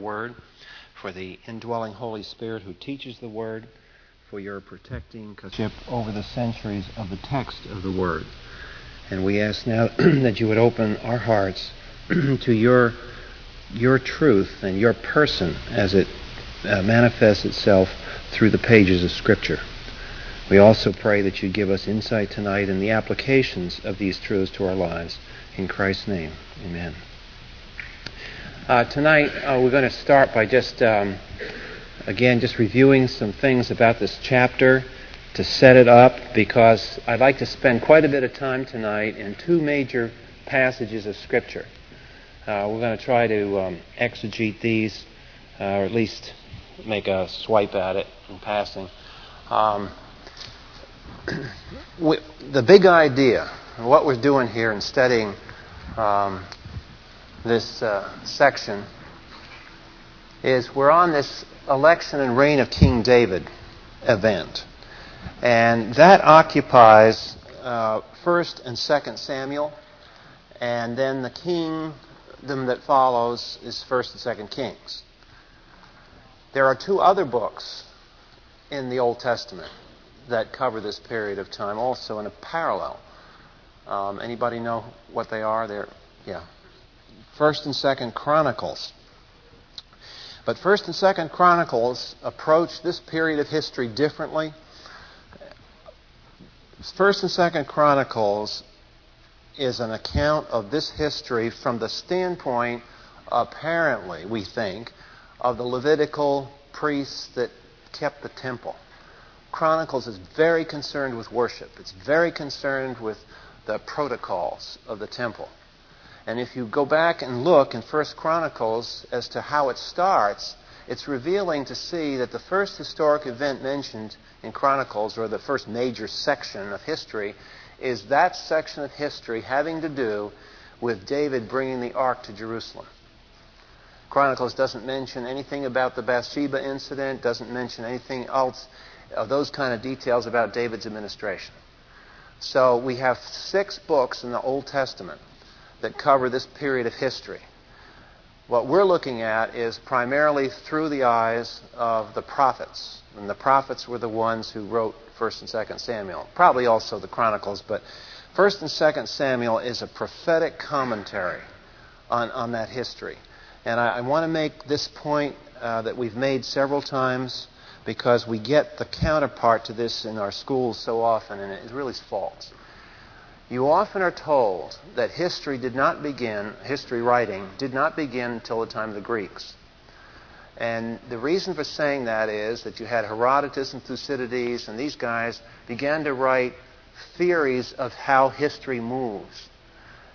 Word, for the indwelling Holy Spirit who teaches the Word, for your protecting ship over the centuries of the text of the Word. And we ask now that you would open our hearts to your, your truth and your person as it uh, manifests itself through the pages of Scripture. We also pray that you give us insight tonight in the applications of these truths to our lives. In Christ's name, amen. Uh, tonight, uh, we're going to start by just, um, again, just reviewing some things about this chapter to set it up because I'd like to spend quite a bit of time tonight in two major passages of Scripture. Uh, we're going to try to um, exegete these, uh, or at least make a swipe at it in passing. Um, we, the big idea, what we're doing here in studying um, this uh, section is we're on this election and reign of King David event. And that occupies uh, 1st and 2nd Samuel. And then the kingdom that follows is 1st and 2nd Kings. There are two other books in the Old Testament that cover this period of time also in a parallel. Um, anybody know what they are? They're, yeah, First and Second Chronicles. But First and Second Chronicles approach this period of history differently. First and Second Chronicles is an account of this history from the standpoint, apparently, we think, of the Levitical priests that kept the temple. Chronicles is very concerned with worship. It's very concerned with the protocols of the temple. And if you go back and look in First Chronicles as to how it starts, it's revealing to see that the first historic event mentioned in Chronicles, or the first major section of history, is that section of history having to do with David bringing the ark to Jerusalem. Chronicles doesn't mention anything about the Bathsheba incident, doesn't mention anything else of those kind of details about David's administration. So we have six books in the Old Testament that cover this period of history. What we're looking at is primarily through the eyes of the prophets. And the prophets were the ones who wrote 1st and 2nd Samuel. Probably also the Chronicles, but 1st and 2nd Samuel is a prophetic commentary on, on that history. And I, I want to make this point uh, that we've made several times because we get the counterpart to this in our schools so often, and it really is false. You often are told that history did not begin, history writing did not begin until the time of the Greeks. And the reason for saying that is that you had Herodotus and Thucydides, and these guys began to write theories of how history moves.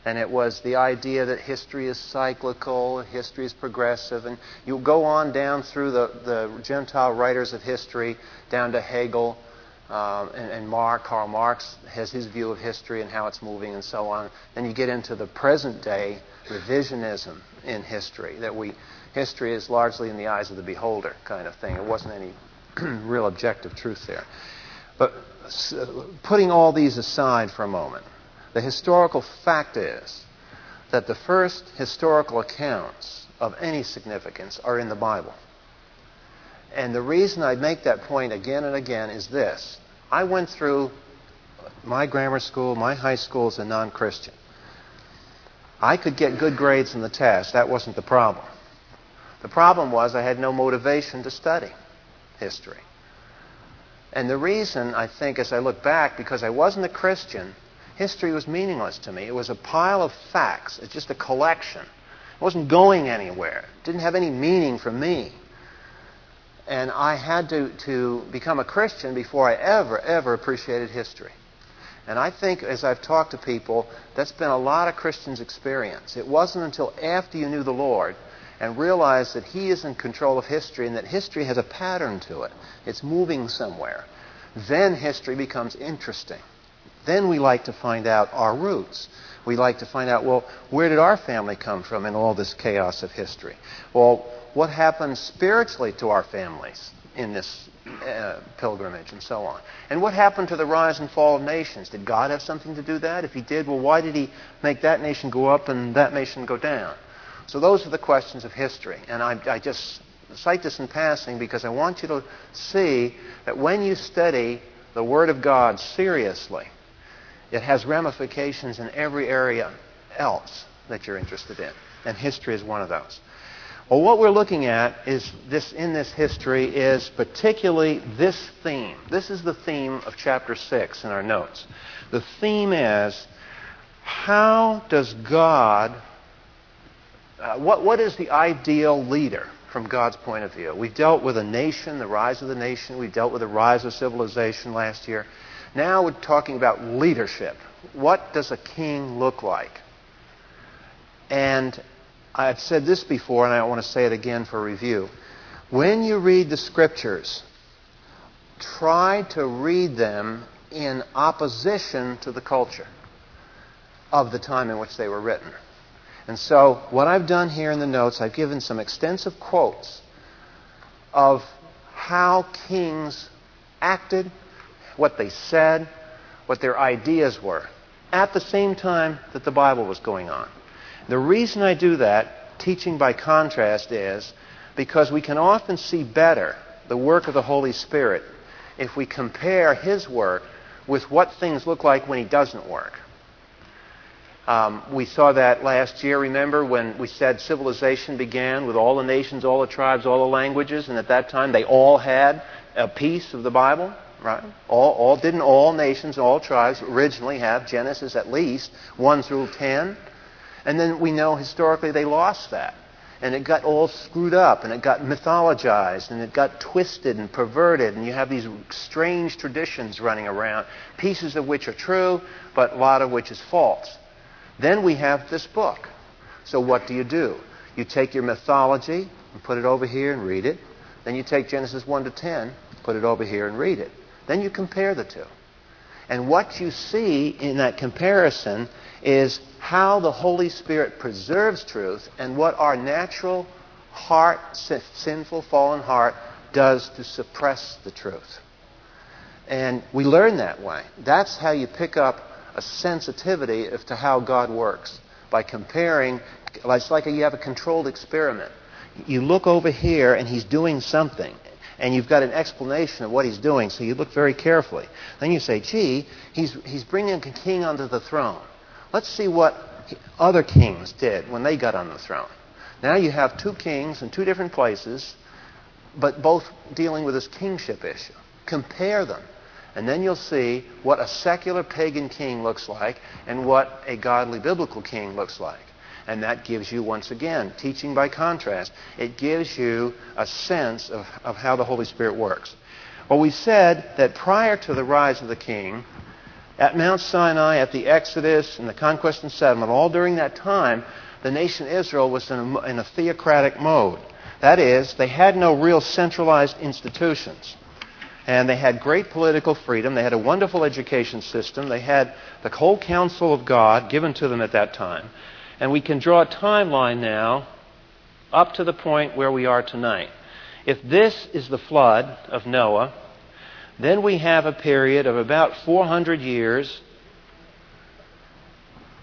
And it was the idea that history is cyclical, history is progressive, and you go on down through the, the Gentile writers of history, down to Hegel, um, and, and Mark, Karl Marx has his view of history and how it's moving and so on. Then you get into the present day revisionism in history, that we history is largely in the eyes of the beholder kind of thing. There wasn't any real objective truth there. But putting all these aside for a moment, the historical fact is that the first historical accounts of any significance are in the Bible. And the reason I make that point again and again is this. I went through my grammar school, my high school as a non Christian. I could get good grades in the test. That wasn't the problem. The problem was I had no motivation to study history. And the reason, I think, as I look back, because I wasn't a Christian, history was meaningless to me. It was a pile of facts, it's just a collection. It wasn't going anywhere, it didn't have any meaning for me. And I had to, to become a Christian before I ever, ever appreciated history. And I think, as I've talked to people, that's been a lot of Christians' experience. It wasn't until after you knew the Lord and realized that He is in control of history and that history has a pattern to it, it's moving somewhere. Then history becomes interesting. Then we like to find out our roots. We like to find out, well, where did our family come from in all this chaos of history? Well, what happened spiritually to our families in this uh, pilgrimage and so on. And what happened to the rise and fall of nations? Did God have something to do that? If He did, well, why did He make that nation go up and that nation go down? So those are the questions of history. And I, I just cite this in passing because I want you to see that when you study the Word of God seriously, it has ramifications in every area else that you're interested in. And history is one of those. Well, what we're looking at is this in this history is particularly this theme. This is the theme of chapter 6 in our notes. The theme is how does God uh, what, what is the ideal leader from God's point of view? We've dealt with a nation, the rise of the nation. We dealt with the rise of civilization last year. Now we're talking about leadership. What does a king look like? And I've said this before, and I want to say it again for review. When you read the scriptures, try to read them in opposition to the culture of the time in which they were written. And so, what I've done here in the notes, I've given some extensive quotes of how kings acted, what they said, what their ideas were, at the same time that the Bible was going on. The reason I do that, teaching by contrast, is because we can often see better the work of the Holy Spirit if we compare His work with what things look like when He doesn't work. Um, we saw that last year, remember, when we said civilization began with all the nations, all the tribes, all the languages, and at that time they all had a piece of the Bible, right? All, all didn't all nations, all tribes originally have Genesis at least 1 through 10? And then we know historically they lost that. And it got all screwed up, and it got mythologized, and it got twisted and perverted, and you have these strange traditions running around, pieces of which are true, but a lot of which is false. Then we have this book. So what do you do? You take your mythology and put it over here and read it. Then you take Genesis 1 to 10, put it over here and read it. Then you compare the two. And what you see in that comparison is how the Holy Spirit preserves truth and what our natural heart, sinful, fallen heart, does to suppress the truth. And we learn that way. That's how you pick up a sensitivity to how God works by comparing. It's like you have a controlled experiment. You look over here and he's doing something, and you've got an explanation of what he's doing, so you look very carefully. Then you say, gee, he's, he's bringing a king onto the throne. Let's see what other kings did when they got on the throne. Now you have two kings in two different places, but both dealing with this kingship issue. Compare them. And then you'll see what a secular pagan king looks like and what a godly biblical king looks like. And that gives you, once again, teaching by contrast, it gives you a sense of, of how the Holy Spirit works. Well, we said that prior to the rise of the king, at Mount Sinai, at the Exodus, and the conquest and settlement, all during that time, the nation Israel was in a, in a theocratic mode. That is, they had no real centralized institutions. And they had great political freedom. They had a wonderful education system. They had the whole counsel of God given to them at that time. And we can draw a timeline now up to the point where we are tonight. If this is the flood of Noah, then we have a period of about 400 years.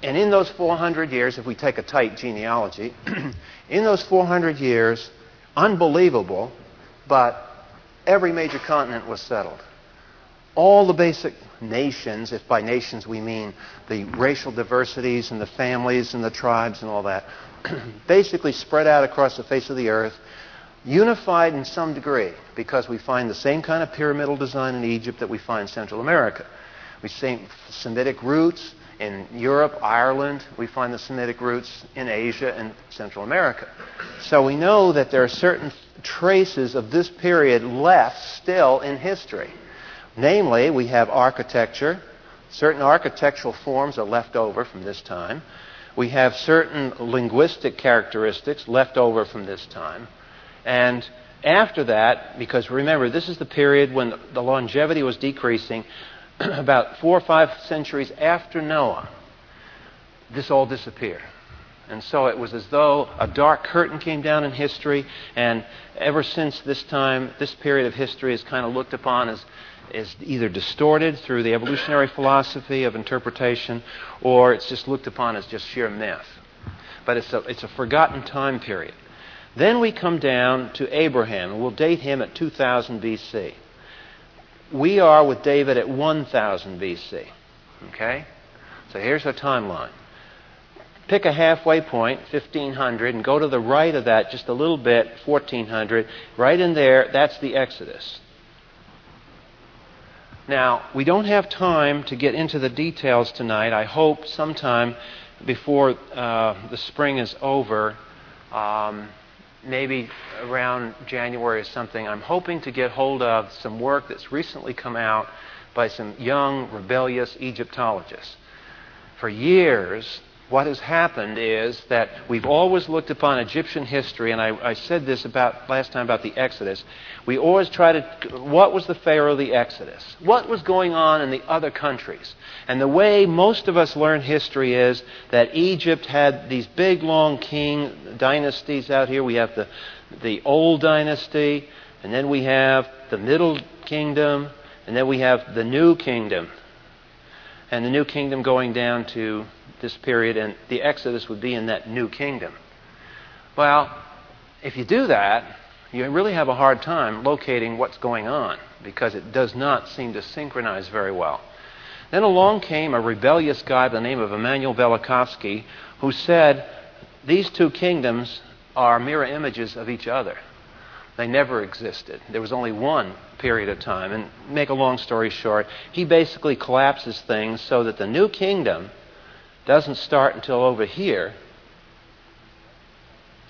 And in those 400 years, if we take a tight genealogy, in those 400 years, unbelievable, but every major continent was settled. All the basic nations, if by nations we mean the racial diversities and the families and the tribes and all that, basically spread out across the face of the earth, unified in some degree, because we find the same kind of pyramidal design in Egypt that we find in Central America. We see Semitic roots in Europe, Ireland. We find the Semitic roots in Asia and Central America. So we know that there are certain traces of this period left still in history. Namely, we have architecture. Certain architectural forms are left over from this time. We have certain linguistic characteristics left over from this time. And after that, because remember, this is the period when the longevity was decreasing, about four or five centuries after Noah, this all disappeared. And so it was as though a dark curtain came down in history, and ever since this time, this period of history is kind of looked upon as, as either distorted through the evolutionary philosophy of interpretation, or it's just looked upon as just sheer myth. but it's a, it's a forgotten time period. Then we come down to Abraham, and we'll date him at 2000 BC. We are with David at 1000 BC. Okay? So here's our timeline. Pick a halfway point, 1500, and go to the right of that just a little bit, 1400. Right in there, that's the Exodus. Now, we don't have time to get into the details tonight. I hope sometime before uh, the spring is over, um, maybe around January or something, I'm hoping to get hold of some work that's recently come out by some young, rebellious Egyptologists. For years, what has happened is that we've always looked upon Egyptian history, and I, I, said this about last time about the Exodus. We always try to, what was the Pharaoh of the Exodus? What was going on in the other countries? And the way most of us learn history is that Egypt had these big, long king dynasties out here. We have the, the old dynasty, and then we have the middle kingdom, and then we have the new kingdom. And the new kingdom going down to this period, and the Exodus would be in that new kingdom. Well, if you do that, you really have a hard time locating what's going on because it does not seem to synchronize very well. Then along came a rebellious guy by the name of Immanuel Velikovsky who said these two kingdoms are mirror images of each other. They never existed. There was only one period of time. And make a long story short, he basically collapses things so that the new kingdom doesn't start until over here.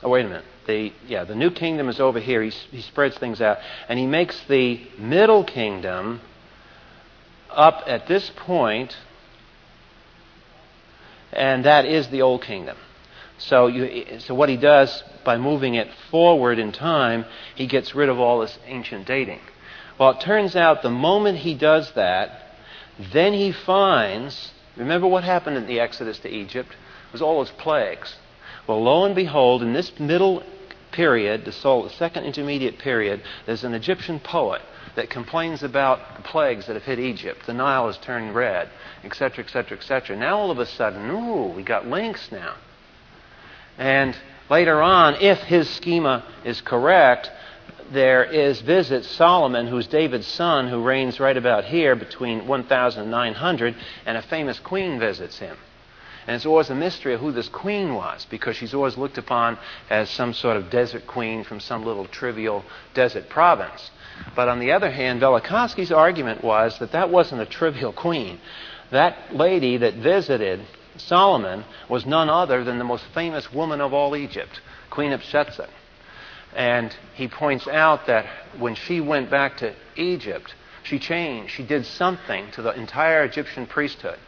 Oh, wait a minute. The, yeah, the new kingdom is over here. He, he spreads things out. And he makes the middle kingdom up at this point, and that is the old kingdom. So, you, so what he does by moving it forward in time, he gets rid of all this ancient dating. Well, it turns out the moment he does that, then he finds Remember what happened in the Exodus to Egypt? It was all those plagues. Well, lo and behold, in this middle period, the second intermediate period, there's an Egyptian poet that complains about the plagues that have hit Egypt. The Nile has turned red, etc., etc., etc. Now all of a sudden, ooh, we got links now. And later on, if his schema is correct, there is visits Solomon, who's David's son, who reigns right about here between 1900, and a famous queen visits him. And it's always a mystery of who this queen was because she's always looked upon as some sort of desert queen from some little trivial desert province. But on the other hand, Velikovsky's argument was that that wasn't a trivial queen. That lady that visited Solomon was none other than the most famous woman of all Egypt, Queen of Hatshepsut. And he points out that when she went back to Egypt, she changed. She did something to the entire Egyptian priesthood,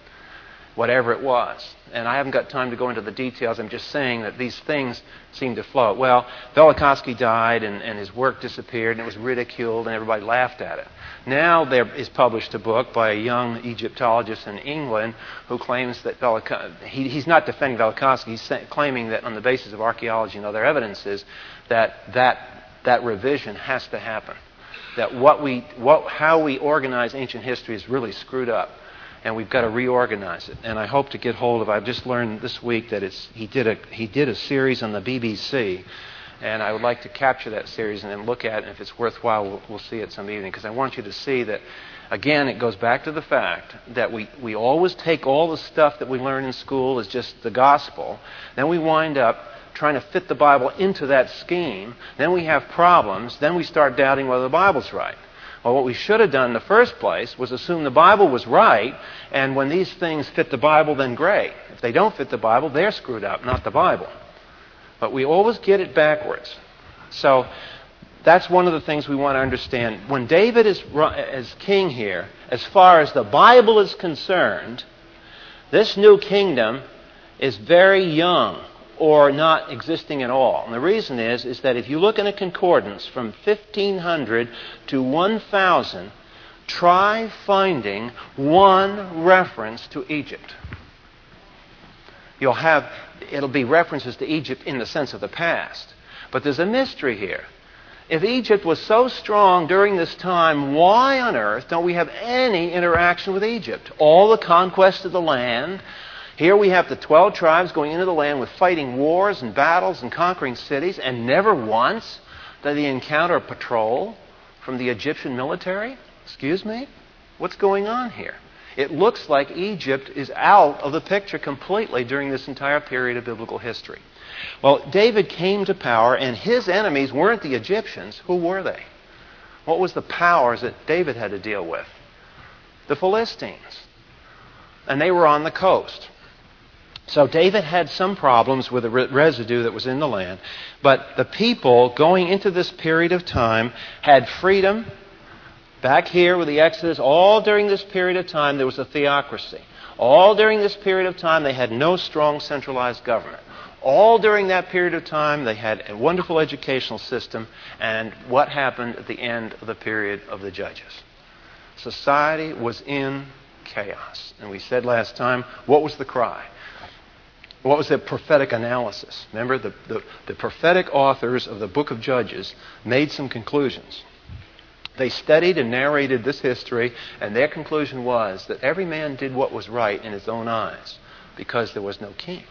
whatever it was. And I haven't got time to go into the details. I'm just saying that these things seem to float. Well, Velikovsky died and, and his work disappeared and it was ridiculed and everybody laughed at it. Now there is published a book by a young Egyptologist in England who claims that Velikovsky, he, he's not defending Velikovsky, he's claiming that on the basis of archaeology and other evidences, that that, that revision has to happen. That what we, what, how we organize ancient history is really screwed up, and we've got to reorganize it. And I hope to get hold of. I've just learned this week that it's, he did a he did a series on the BBC, and I would like to capture that series and then look at it. And if it's worthwhile, we'll, we'll see it some evening because I want you to see that. Again, it goes back to the fact that we, we always take all the stuff that we learn in school as just the gospel. Then we wind up trying to fit the Bible into that scheme. Then we have problems. Then we start doubting whether the Bible's right. Well, what we should have done in the first place was assume the Bible was right, and when these things fit the Bible, then great. If they don't fit the Bible, they're screwed up, not the Bible. But we always get it backwards. So that's one of the things we want to understand. When David is, is king here, as far as the Bible is concerned, this new kingdom is very young or not existing at all. And the reason is, is that if you look in a concordance from 1500 to 1000, try finding one reference to Egypt. You'll have, it'll be references to Egypt in the sense of the past. But there's a mystery here. If Egypt was so strong during this time, why on earth don't we have any interaction with Egypt? All the conquest of the land, Here we have the 12 tribes going into the land with fighting wars and battles and conquering cities, and never once did they encounter a patrol from the Egyptian military. Excuse me? What's going on here? It looks like Egypt is out of the picture completely during this entire period of biblical history. Well, David came to power, and his enemies weren't the Egyptians. Who were they? What was the powers that David had to deal with? The Philistines. And they were on the coast. So David had some problems with the residue that was in the land. But the people going into this period of time had freedom. Back here with the Exodus, all during this period of time, there was a theocracy. All during this period of time, they had no strong centralized government. All during that period of time, they had a wonderful educational system. And what happened at the end of the period of the judges? Society was in chaos. And we said last time, what was the cry? What was the prophetic analysis? Remember, the, the, the prophetic authors of the book of Judges made some conclusions. They studied and narrated this history, and their conclusion was that every man did what was right in his own eyes because there was no king.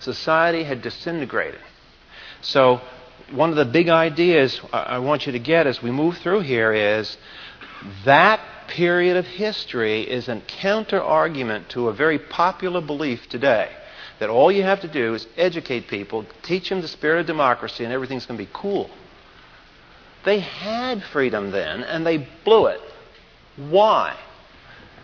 Society had disintegrated. So, one of the big ideas I want you to get as we move through here is that period of history is a counter argument to a very popular belief today that all you have to do is educate people, teach them the spirit of democracy, and everything's going to be cool. They had freedom then, and they blew it. Why?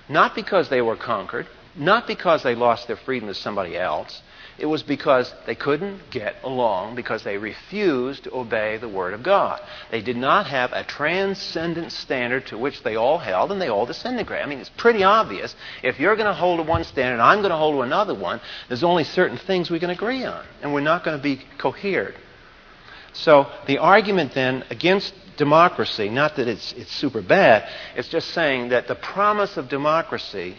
Not because they were conquered, not because they lost their freedom to somebody else. It was because they couldn't get along because they refused to obey the Word of God. They did not have a transcendent standard to which they all held, and they all disintegrated. I mean, it's pretty obvious. If you're going to hold to one standard, and I'm going to hold to another one, there's only certain things we can agree on, and we're not going to be coherent. So the argument then against democracy, not that it's, it's super bad, it's just saying that the promise of democracy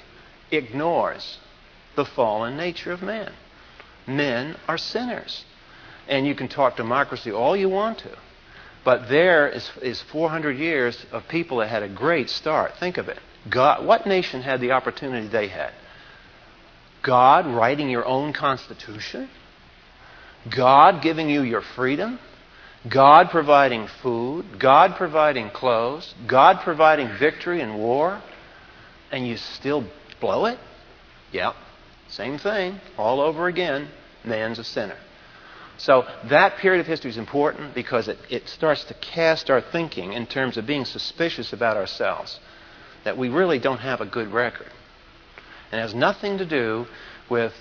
ignores the fallen nature of man men are sinners. And you can talk democracy all you want to. But there is, is 400 years of people that had a great start. Think of it. God, what nation had the opportunity they had? God writing your own constitution? God giving you your freedom? God providing food? God providing clothes? God providing victory in war? And you still blow it? Yep. Same thing, all over again. Man's a sinner. So that period of history is important because it, it starts to cast our thinking in terms of being suspicious about ourselves, that we really don't have a good record. And it has nothing to do with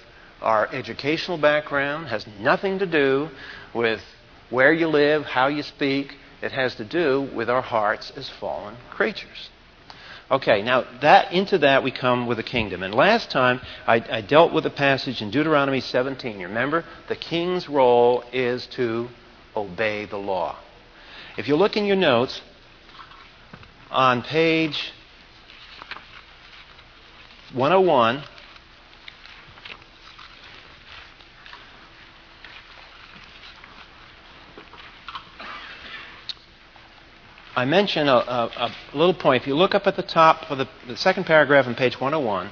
our educational background, has nothing to do with where you live, how you speak. It has to do with our hearts as fallen creatures. Okay, now that into that we come with the kingdom. And last time I, I dealt with a passage in Deuteronomy 17. You remember? The king's role is to obey the law. If you look in your notes on page 101, I mention a, a, a, little point. If you look up at the top for the, the second paragraph on page 101,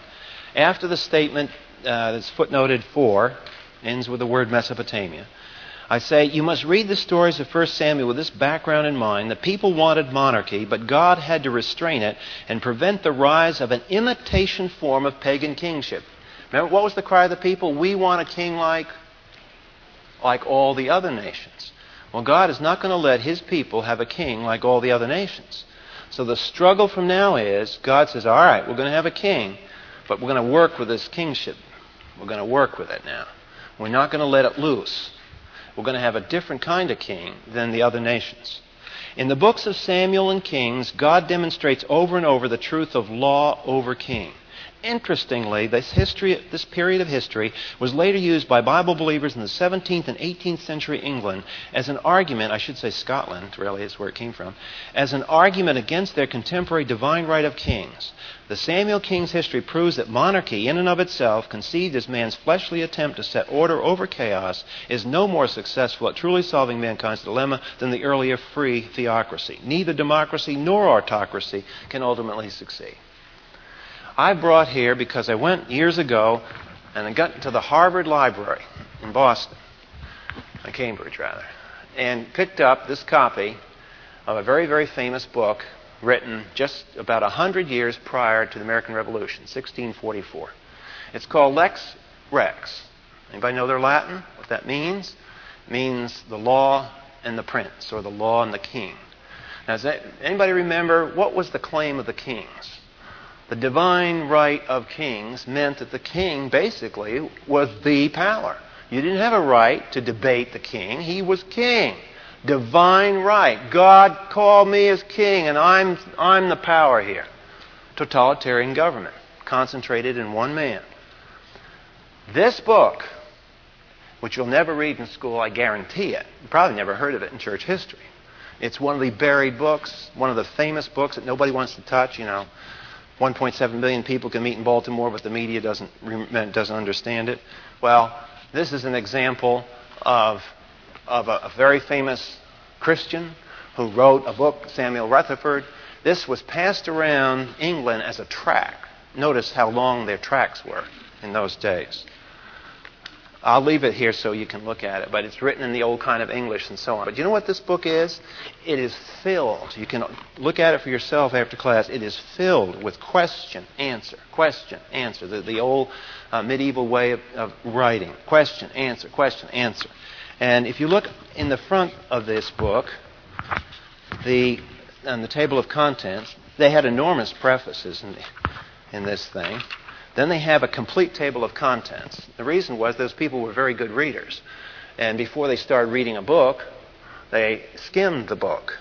after the statement uh, that's footnoted 4 ends with the word Mesopotamia, I say, You must read the stories of 1 Samuel with this background in mind. The people wanted monarchy, but God had to restrain it and prevent the rise of an imitation form of pagan kingship. Remember, what was the cry of the people? We want a king like, like all the other nations. Well, God is not going to let his people have a king like all the other nations. So the struggle from now is God says, all right, we're going to have a king, but we're going to work with this kingship. We're going to work with it now. We're not going to let it loose. We're going to have a different kind of king than the other nations. In the books of Samuel and Kings, God demonstrates over and over the truth of law over king. Interestingly, this, history, this period of history was later used by Bible believers in the 17th and 18th century England as an argument, I should say Scotland, really is where it came from, as an argument against their contemporary divine right of kings. The Samuel King's history proves that monarchy, in and of itself, conceived as man's fleshly attempt to set order over chaos, is no more successful at truly solving mankind's dilemma than the earlier free theocracy. Neither democracy nor autocracy can ultimately succeed. I brought here because I went years ago and I got into the Harvard Library in Boston, in Cambridge rather, and picked up this copy of a very, very famous book written just about 100 years prior to the American Revolution, 1644. It's called Lex Rex. Anybody know their Latin? What that means? It means the law and the prince, or the law and the king. Now, does anybody remember what was the claim of the kings? The divine right of kings meant that the king basically was the power. You didn't have a right to debate the king, he was king. Divine right. God called me as king, and I'm, I'm the power here. Totalitarian government, concentrated in one man. This book, which you'll never read in school, I guarantee it. You probably never heard of it in church history. It's one of the buried books, one of the famous books that nobody wants to touch. You know, 1.7 billion people can meet in Baltimore, but the media doesn't doesn't understand it. Well, this is an example of of a, a very famous Christian who wrote a book, Samuel Rutherford. This was passed around England as a tract. Notice how long their tracts were in those days. I'll leave it here so you can look at it, but it's written in the old kind of English and so on. But you know what this book is? It is filled. You can look at it for yourself after class. It is filled with question, answer, question, answer. The, the old uh, medieval way of, of writing. Question, answer, question, answer. And if you look in the front of this book, the on the table of contents, they had enormous prefaces in, the, in this thing. Then they have a complete table of contents. The reason was those people were very good readers. And before they started reading a book, they skimmed the book.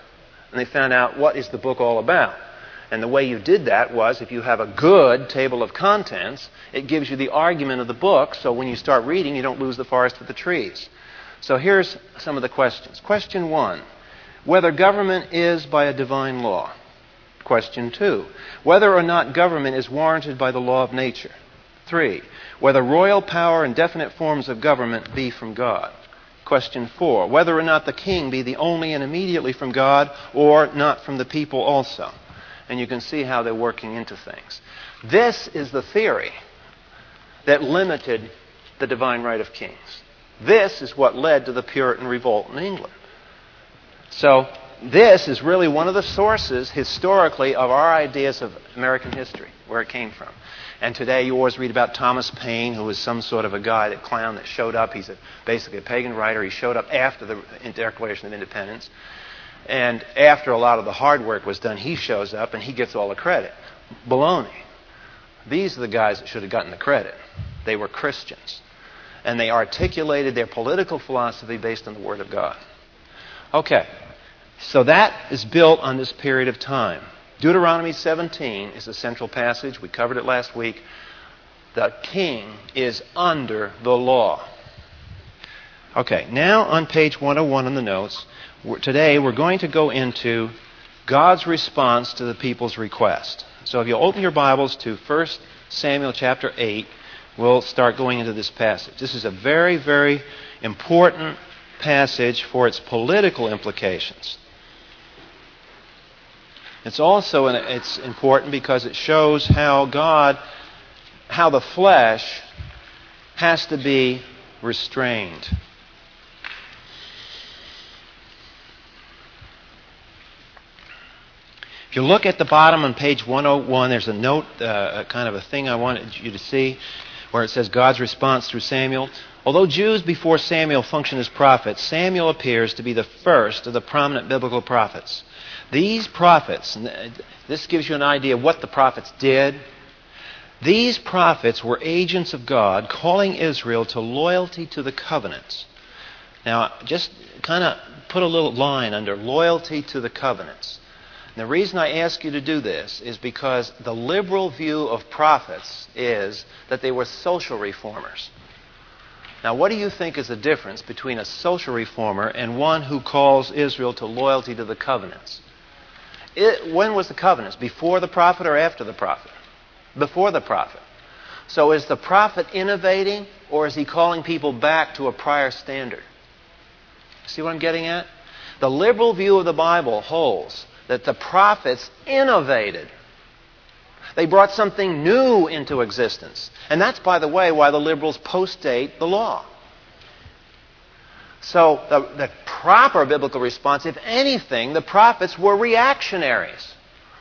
And they found out what is the book all about. And the way you did that was if you have a good table of contents, it gives you the argument of the book, so when you start reading, you don't lose the forest for the trees. So here's some of the questions. Question one whether government is by a divine law. Question two whether or not government is warranted by the law of nature. Three whether royal power and definite forms of government be from God. Question four whether or not the king be the only and immediately from God or not from the people also. And you can see how they're working into things. This is the theory that limited the divine right of kings. This is what led to the Puritan revolt in England. So, this is really one of the sources historically of our ideas of American history, where it came from. And today you always read about Thomas Paine, who was some sort of a guy, that clown that showed up. He's a, basically a pagan writer. He showed up after the Declaration of Independence. And after a lot of the hard work was done, he shows up and he gets all the credit. Baloney. These are the guys that should have gotten the credit. They were Christians and they articulated their political philosophy based on the Word of God. Okay, so that is built on this period of time. Deuteronomy 17 is the central passage. We covered it last week. The king is under the law. Okay, now on page 101 in the notes, today we're going to go into God's response to the people's request. So if you open your Bibles to 1 Samuel chapter 8, we'll start going into this passage. This is a very, very important passage for its political implications. It's also it's important because it shows how God, how the flesh has to be restrained. If you look at the bottom on page 101, there's a note, uh, kind of a thing I wanted you to see where it says God's response through Samuel. Although Jews before Samuel functioned as prophets, Samuel appears to be the first of the prominent biblical prophets. These prophets, this gives you an idea of what the prophets did. These prophets were agents of God calling Israel to loyalty to the covenants. Now, just kind of put a little line under loyalty to the covenants. And the reason I ask you to do this is because the liberal view of prophets is that they were social reformers. Now, what do you think is the difference between a social reformer and one who calls Israel to loyalty to the covenants? It, when was the covenants? Before the prophet or after the prophet? Before the prophet. So is the prophet innovating or is he calling people back to a prior standard? See what I'm getting at? The liberal view of the Bible holds that the prophets innovated. They brought something new into existence. And that's, by the way, why the liberals postdate the law. So the, the proper biblical response, if anything, the prophets were reactionaries.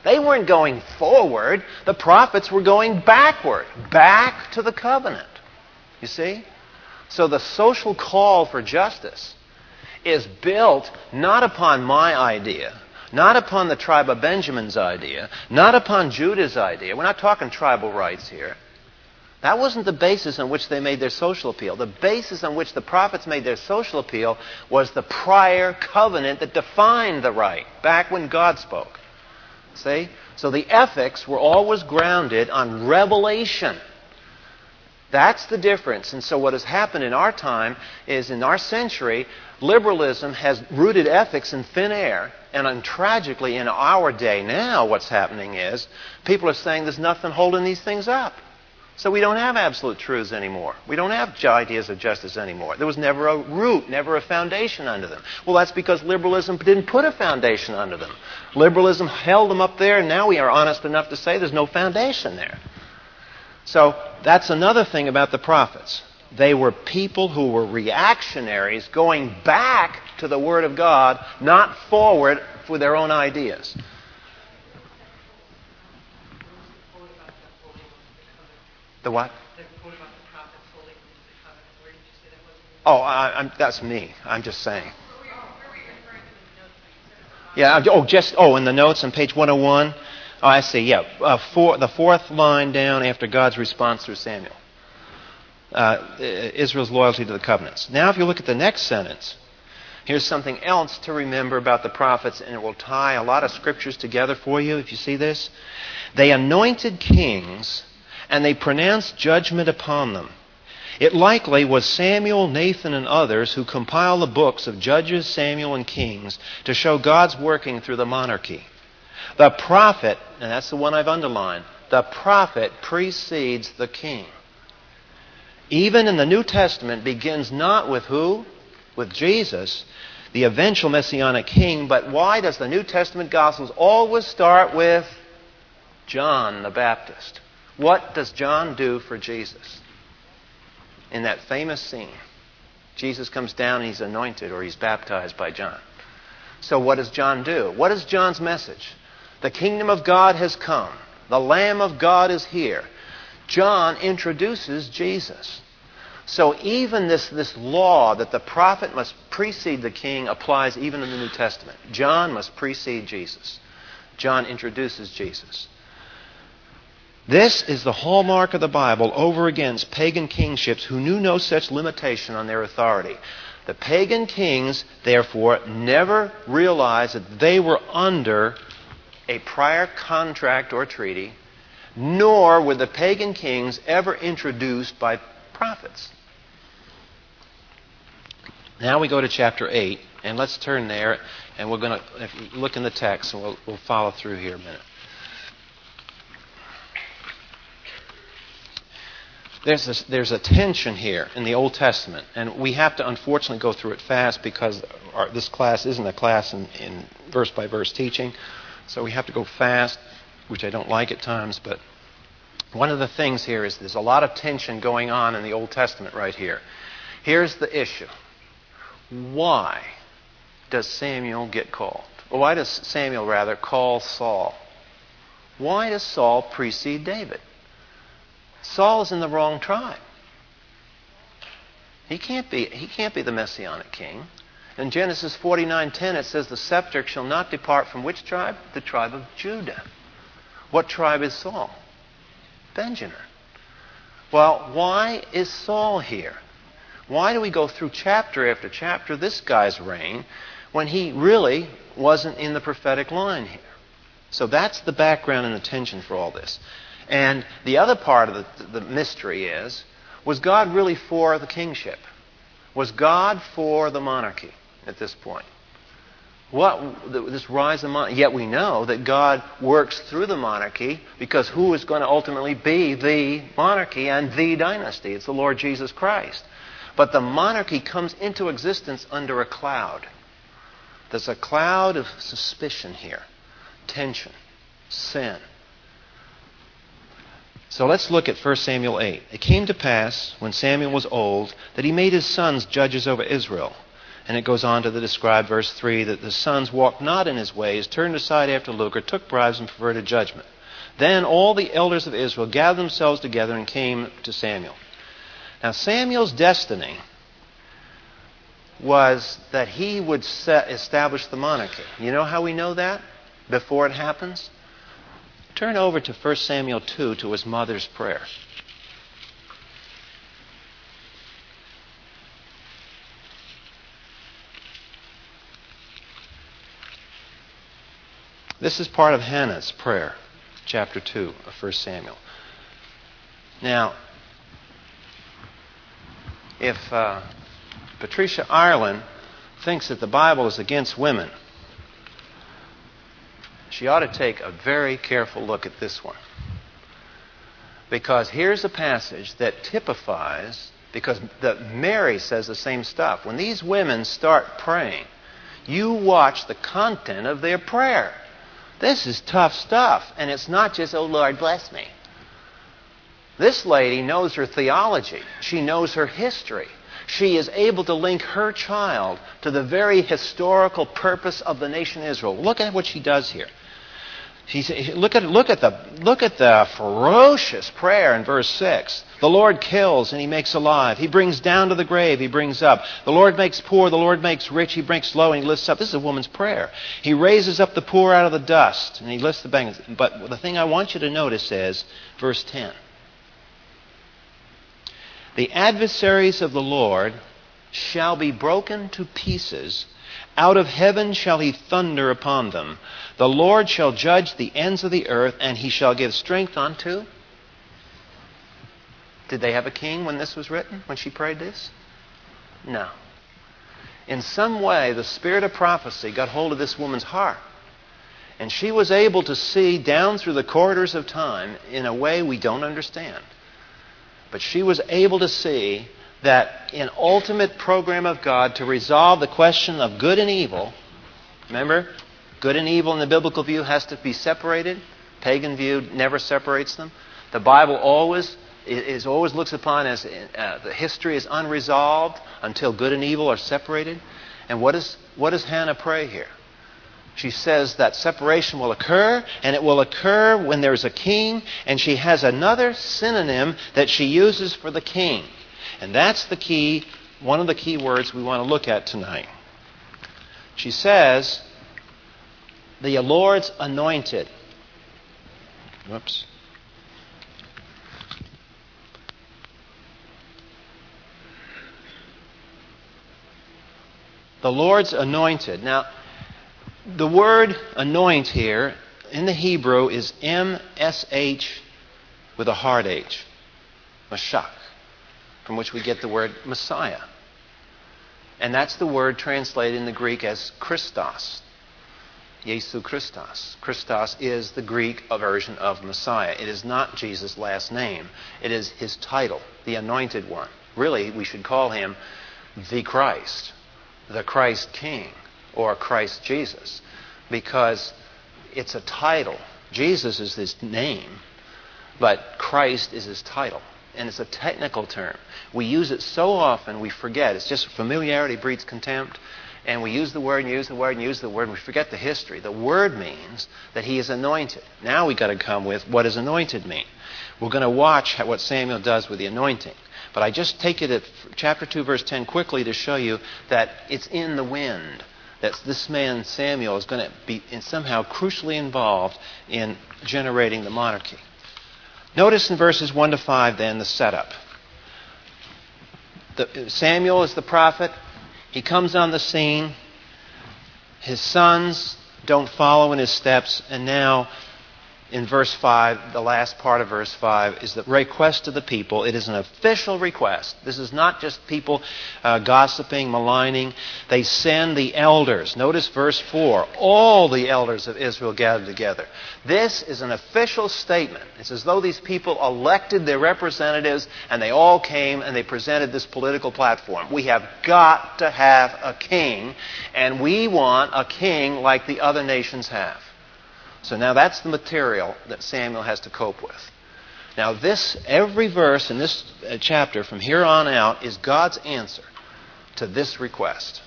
They weren't going forward. The prophets were going backward, back to the covenant. You see? So the social call for justice is built not upon my idea, not upon the tribe of Benjamin's idea, not upon Judah's idea. We're not talking tribal rights here. That wasn't the basis on which they made their social appeal. The basis on which the prophets made their social appeal was the prior covenant that defined the right back when God spoke. See? So the ethics were always grounded on revelation. That's the difference. And so what has happened in our time is in our century, liberalism has rooted ethics in thin air. And tragically, in our day now, what's happening is people are saying there's nothing holding these things up. So we don't have absolute truths anymore. We don't have ideas of justice anymore. There was never a root, never a foundation under them. Well, that's because liberalism didn't put a foundation under them. Liberalism held them up there, and now we are honest enough to say there's no foundation there. So that's another thing about the prophets. They were people who were reactionaries going back to the Word of God, not forward for their own ideas. The what? Oh, I, that's me. I'm just saying. Yeah. Oh, just oh, in the notes on page 101. Oh, I see. Yeah, uh, four, the fourth line down after God's response through Samuel. Uh, Israel's loyalty to the covenants. Now, if you look at the next sentence, here's something else to remember about the prophets, and it will tie a lot of scriptures together for you. If you see this, they anointed kings and they pronounced judgment upon them. It likely was Samuel, Nathan, and others who compiled the books of Judges, Samuel, and Kings to show God's working through the monarchy. The prophet, and that's the one I've underlined, the prophet precedes the king. Even in the New Testament, begins not with who? With Jesus, the eventual messianic king, but why does the New Testament Gospels always start with John the Baptist? What does John do for Jesus? In that famous scene, Jesus comes down and he's anointed or he's baptized by John. So, what does John do? What is John's message? The kingdom of God has come, the Lamb of God is here. John introduces Jesus. So, even this, this law that the prophet must precede the king applies even in the New Testament. John must precede Jesus. John introduces Jesus. This is the hallmark of the Bible over against pagan kingships who knew no such limitation on their authority. The pagan kings, therefore, never realized that they were under a prior contract or treaty, nor were the pagan kings ever introduced by prophets. Now we go to chapter 8, and let's turn there, and we're going to look in the text, and we'll, we'll follow through here a minute. There's, this, there's a tension here in the Old Testament, and we have to unfortunately go through it fast because our, this class isn't a class in, in verse by verse teaching. So we have to go fast, which I don't like at times, but one of the things here is there's a lot of tension going on in the Old Testament right here. Here's the issue Why does Samuel get called? Or why does Samuel, rather, call Saul? Why does Saul precede David? Saul's in the wrong tribe. He can't be, he can't be the messianic king. In Genesis 49:10 it says the scepter shall not depart from which tribe? The tribe of Judah. What tribe is Saul? Benjamin. Well, why is Saul here? Why do we go through chapter after chapter this guy's reign when he really wasn't in the prophetic line here? So that's the background and attention for all this. And the other part of the, the mystery is was God really for the kingship? Was God for the monarchy at this point? What this rise of monarchy? Yet we know that God works through the monarchy because who is going to ultimately be the monarchy and the dynasty? It's the Lord Jesus Christ. But the monarchy comes into existence under a cloud. There's a cloud of suspicion here, tension, sin. So let's look at 1 Samuel 8. It came to pass, when Samuel was old, that he made his sons judges over Israel. And it goes on to describe, verse 3, that the sons walked not in his ways, turned aside after lucre, took bribes, and perverted judgment. Then all the elders of Israel gathered themselves together and came to Samuel. Now, Samuel's destiny was that he would set, establish the monarchy. You know how we know that? Before it happens? Turn over to 1 Samuel 2 to his mother's prayer. This is part of Hannah's prayer, chapter 2 of 1 Samuel. Now, if uh, Patricia Ireland thinks that the Bible is against women, she ought to take a very careful look at this one. Because here's a passage that typifies, because the, Mary says the same stuff. When these women start praying, you watch the content of their prayer. This is tough stuff. And it's not just, oh Lord, bless me. This lady knows her theology, she knows her history. She is able to link her child to the very historical purpose of the nation Israel. Look at what she does here. He, look, at, look, at the, look at the ferocious prayer in verse 6. The Lord kills and he makes alive. He brings down to the grave, he brings up. The Lord makes poor, the Lord makes rich, he brings low and he lifts up. This is a woman's prayer. He raises up the poor out of the dust and he lifts the bangers. But the thing I want you to notice is verse 10. The adversaries of the Lord shall be broken to pieces out of heaven shall he thunder upon them. The Lord shall judge the ends of the earth, and he shall give strength unto. Did they have a king when this was written, when she prayed this? No. In some way, the spirit of prophecy got hold of this woman's heart. And she was able to see down through the corridors of time in a way we don't understand. But she was able to see that in ultimate program of God to resolve the question of good and evil, remember, good and evil in the biblical view has to be separated. Pagan view never separates them. The Bible always is always looks upon as uh, the history is unresolved until good and evil are separated. And what, is, what does Hannah pray here? She says that separation will occur, and it will occur when there's a king, and she has another synonym that she uses for the king. And that's the key, one of the key words we want to look at tonight. She says, the Lord's anointed. Whoops. The Lord's anointed. Now, the word anoint here in the Hebrew is M S H with a hard H. Mashach from which we get the word Messiah. And that's the word translated in the Greek as Christos. Jesu Christos. Christos is the Greek version of Messiah. It is not Jesus' last name, it is his title, the anointed one. Really, we should call him the Christ, the Christ King, or Christ Jesus, because it's a title. Jesus is his name, but Christ is his title and it's a technical term. We use it so often we forget. It's just familiarity breeds contempt. And we use the word and use the word and use the word and we forget the history. The word means that he is anointed. Now we've got to come with what does anointed mean? We're going to watch what Samuel does with the anointing. But I just take it at chapter 2, verse 10 quickly to show you that it's in the wind. That this man, Samuel, is going to be somehow crucially involved in generating the monarchy. Notice in verses 1 to 5 then the setup. The, Samuel is the prophet. He comes on the scene. His sons don't follow in his steps, and now in verse 5, the last part of verse 5, is the request of the people. It is an official request. This is not just people uh, gossiping, maligning. They send the elders. Notice verse 4 all the elders of Israel gathered together. This is an official statement. It's as though these people elected their representatives and they all came and they presented this political platform. We have got to have a king, and we want a king like the other nations have. So now that's the material that Samuel has to cope with. Now, this, every verse in this uh, chapter from here on out is God's answer to this request.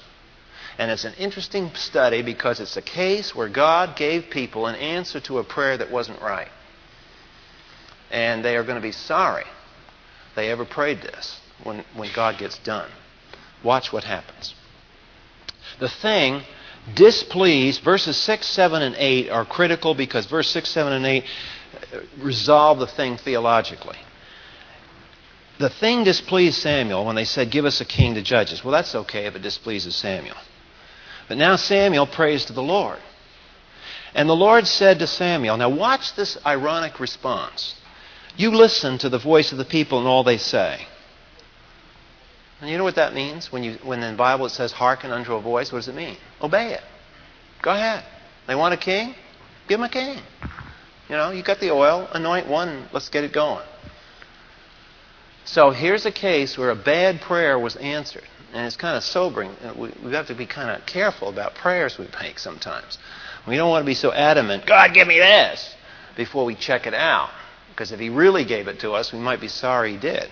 And it's an interesting study because it's a case where God gave people an answer to a prayer that wasn't right. And they are going to be sorry they ever prayed this when, when God gets done. Watch what happens. The thing displeased, verses 6, 7, and 8 are critical because verse 6, 7, and 8 resolve the thing theologically. The thing displeased Samuel when they said, Give us a king to judge us. Well, that's okay if it displeases Samuel. But now Samuel prays to the Lord. And the Lord said to Samuel, Now watch this ironic response. You listen to the voice of the people and all they say. And you know what that means? When, you, when in the Bible it says, hearken unto a voice, what does it mean? Obey it. Go ahead. They want a king? Give them a king. You know, you got the oil, anoint one, let's get it going. So here's a case where a bad prayer was answered. And it's kind of sobering. Uh, we have to be kind of careful about prayers we make sometimes. We don't want to be so adamant, God, give me this, before we check it out. Because if He really gave it to us, we might be sorry He did.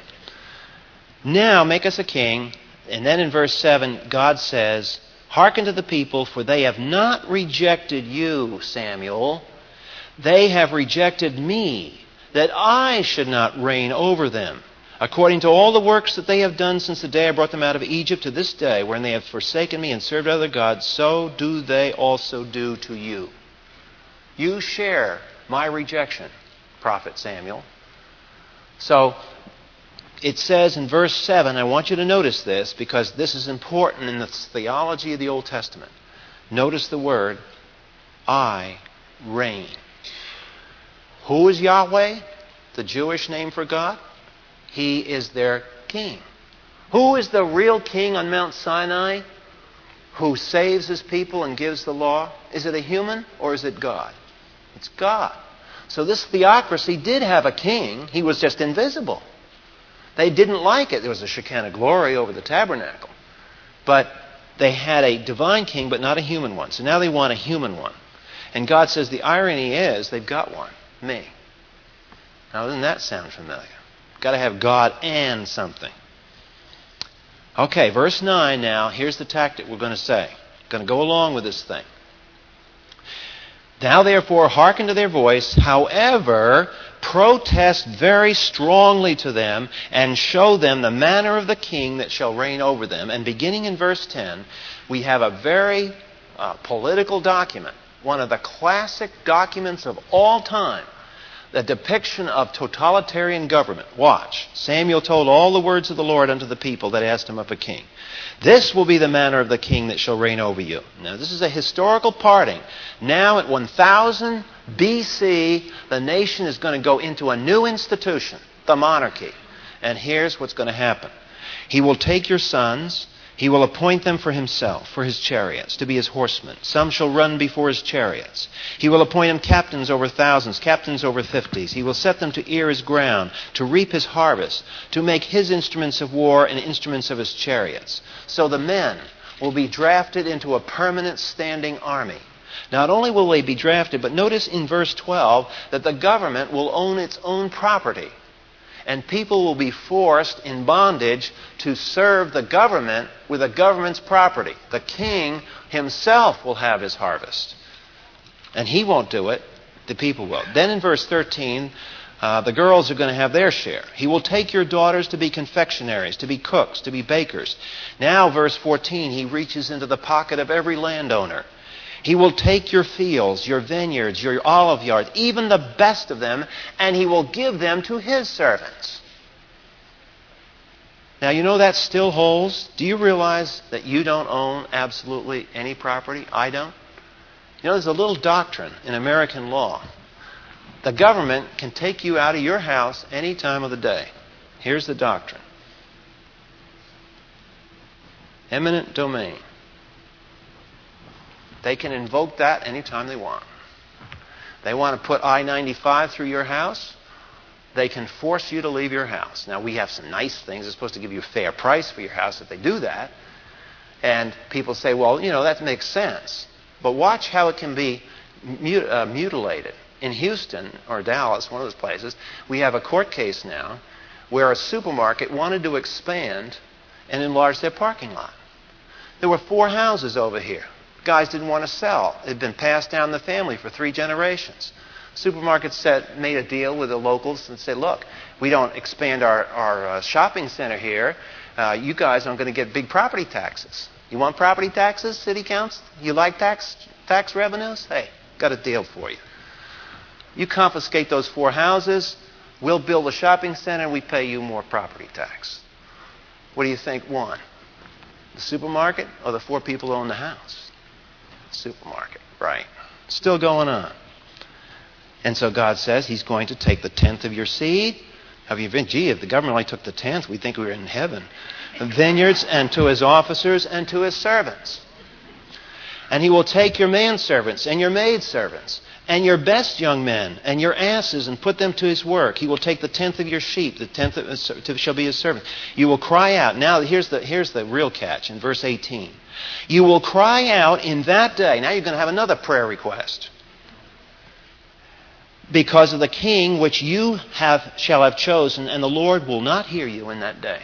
Now make us a king. And then in verse 7, God says, Hearken to the people, for they have not rejected you, Samuel they have rejected me, that I should not reign over them. According to all the works that they have done since the day I brought them out of Egypt to this day, wherein they have forsaken me and served other gods, so do they also do to you. You share my rejection, Prophet Samuel. So it says in verse 7, I want you to notice this because this is important in the theology of the Old Testament. Notice the word, I reign. Who is Yahweh? The Jewish name for God? He is their king. Who is the real king on Mount Sinai who saves his people and gives the law? Is it a human or is it God? It's God. So this theocracy did have a king, he was just invisible. They didn't like it. There was a Shekinah glory over the tabernacle. But they had a divine king, but not a human one. So now they want a human one. And God says the irony is they've got one me. Now, doesn't that sound familiar? Got to have God and something. Okay, verse 9 now. Here's the tactic we're going to say. Going to go along with this thing. Now, therefore, hearken to their voice. However, protest very strongly to them and show them the manner of the king that shall reign over them. And beginning in verse 10, we have a very uh, political document one of the classic documents of all time, the depiction of totalitarian government. Watch. Samuel told all the words of the Lord unto the people that asked him of a king. This will be the manner of the king that shall reign over you. Now, this is a historical parting. Now, at 1000 BC, the nation is going to go into a new institution, the monarchy. And here's what's going to happen He will take your sons he will appoint them for himself, for his chariots, to be his horsemen. Some shall run before his chariots. He will appoint him captains over thousands, captains over fifties. He will set them to ear his ground, to reap his harvest, to make his instruments of war and instruments of his chariots. So the men will be drafted into a permanent standing army. Not only will they be drafted, but notice in verse 12 that the government will own its own property and people will be forced in bondage to serve the government with the government's property. The king himself will have his harvest. And he won't do it, the people will. Then in verse 13, uh, the girls are going to have their share. He will take your daughters to be confectionaries, to be cooks, to be bakers. Now, verse 14, he reaches into the pocket of every landowner he will take your fields, your vineyards, your olive yards, even the best of them, and he will give them to his servants. Now, you know that still holds. Do you realize that you don't own absolutely any property? I don't. You know, there's a little doctrine in American law. The government can take you out of your house any time of the day. Here's the doctrine eminent domain. They can invoke that anytime they want. They want to put I 95 through your house. They can force you to leave your house. Now, we have some nice things. They're supposed to give you a fair price for your house if they do that. And people say, well, you know, that makes sense. But watch how it can be mut- uh, mutilated. in Houston or Dallas, one of those places, we have a court case now where a supermarket wanted to expand and enlarge their parking lot. There were four houses over here. Guys didn't want to sell. It had been passed down the family for three generations. Supermarket set, made a deal with the locals and said, look, we don't expand our, our uh, shopping center here. Uh, you guys aren't going to get big property taxes. You want property taxes, city council? You like tax, tax revenues? Hey, got a deal for you. You confiscate those four houses, we'll build a shopping center, we pay you more property tax. What do you think won? The supermarket or the four people who own the house? Supermarket, right. Still going on. And so God says He's going to take the tenth of your seed. Have you been? Gee, if the government only took the tenth, we'd think we were in heaven. Vineyards and to his officers and to his servants. And he will take your manservants and your maidservants and your best young men and your asses and put them to his work. He will take the tenth of your sheep, the tenth of, uh, shall be his servant. You will cry out. Now, here's the, here's the real catch in verse 18. You will cry out in that day. Now you're going to have another prayer request. Because of the king which you have, shall have chosen, and the Lord will not hear you in that day.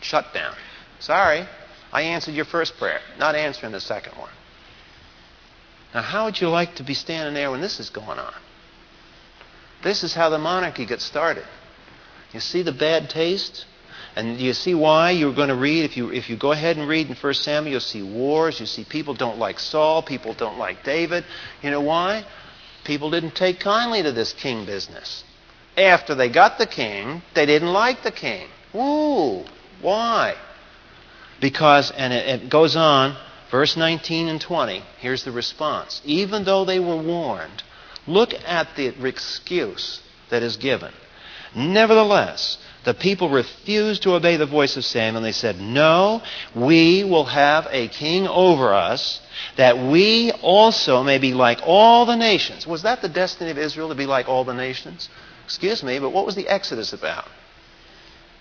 Shut down. Sorry, I answered your first prayer, not answering the second one. Now, how would you like to be standing there when this is going on? This is how the monarchy gets started. You see the bad taste? And you see why you're going to read, if you, if you go ahead and read in 1 Samuel, you'll see wars. You see people don't like Saul. People don't like David. You know why? People didn't take kindly to this king business. After they got the king, they didn't like the king. Ooh, why? Because, and it, it goes on, Verse 19 and 20, here's the response. Even though they were warned, look at the excuse that is given. Nevertheless, the people refused to obey the voice of Samuel, they said, No, we will have a king over us, that we also may be like all the nations. Was that the destiny of Israel to be like all the nations? Excuse me, but what was the Exodus about?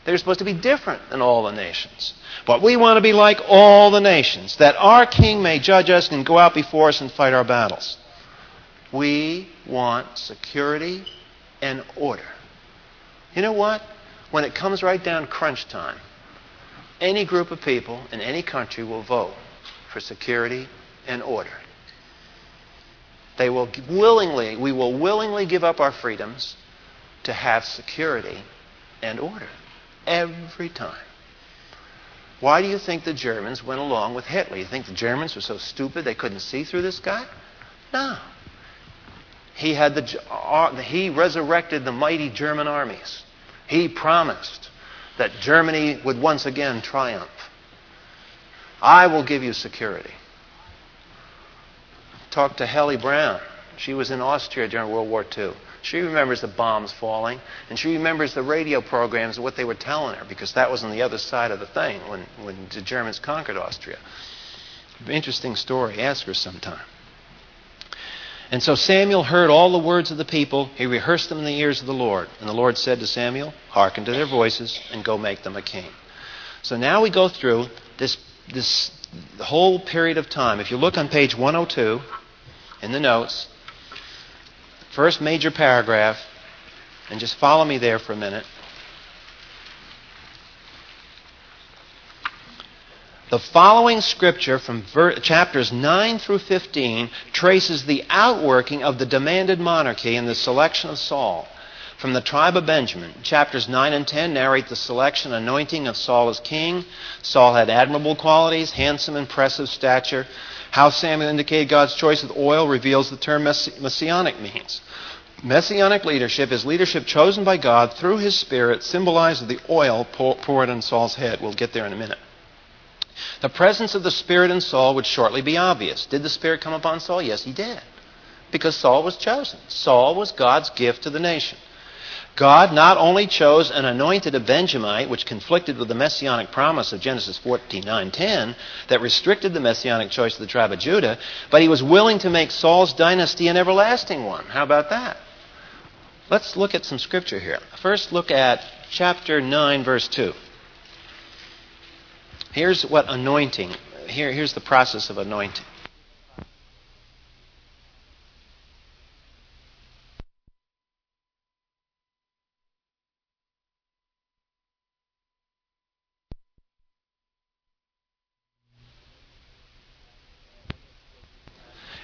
They're supposed to be different than all the nations. But we want to be like all the nations, that our king may judge us and go out before us and fight our battles. We want security and order. You know what? When it comes right down crunch time, any group of people in any country will vote for security and order. They will willingly, we will willingly give up our freedoms to have security and order. Every time. Why do you think the Germans went along with Hitler? You think the Germans were so stupid they couldn't see through this guy? No. He, had the, uh, he resurrected the mighty German armies. He promised that Germany would once again triumph. I will give you security. Talk to Helly Brown. She was in Austria during World War II. She remembers the bombs falling, and she remembers the radio programs and what they were telling her, because that was on the other side of the thing when, when the Germans conquered Austria. Interesting story. Ask her sometime. And so Samuel heard all the words of the people. He rehearsed them in the ears of the Lord. And the Lord said to Samuel, Hearken to their voices and go make them a king. So now we go through this, this whole period of time. If you look on page 102 in the notes, first major paragraph, and just follow me there for a minute. The following scripture from ver- chapters 9 through 15 traces the outworking of the demanded monarchy and the selection of Saul. From the tribe of Benjamin, chapters 9 and 10 narrate the selection and anointing of Saul as king. Saul had admirable qualities, handsome, impressive stature, how Samuel indicated God's choice with oil reveals the term messianic means. Messianic leadership is leadership chosen by God through his Spirit, symbolized by the oil poured on Saul's head. We'll get there in a minute. The presence of the Spirit in Saul would shortly be obvious. Did the Spirit come upon Saul? Yes, he did. Because Saul was chosen. Saul was God's gift to the nation. God not only chose an anointed a Benjamite, which conflicted with the messianic promise of Genesis 49:10 that restricted the messianic choice of the tribe of Judah, but he was willing to make Saul's dynasty an everlasting one. How about that? Let's look at some scripture here. First, look at chapter 9, verse 2. Here's what anointing, here, here's the process of anointing.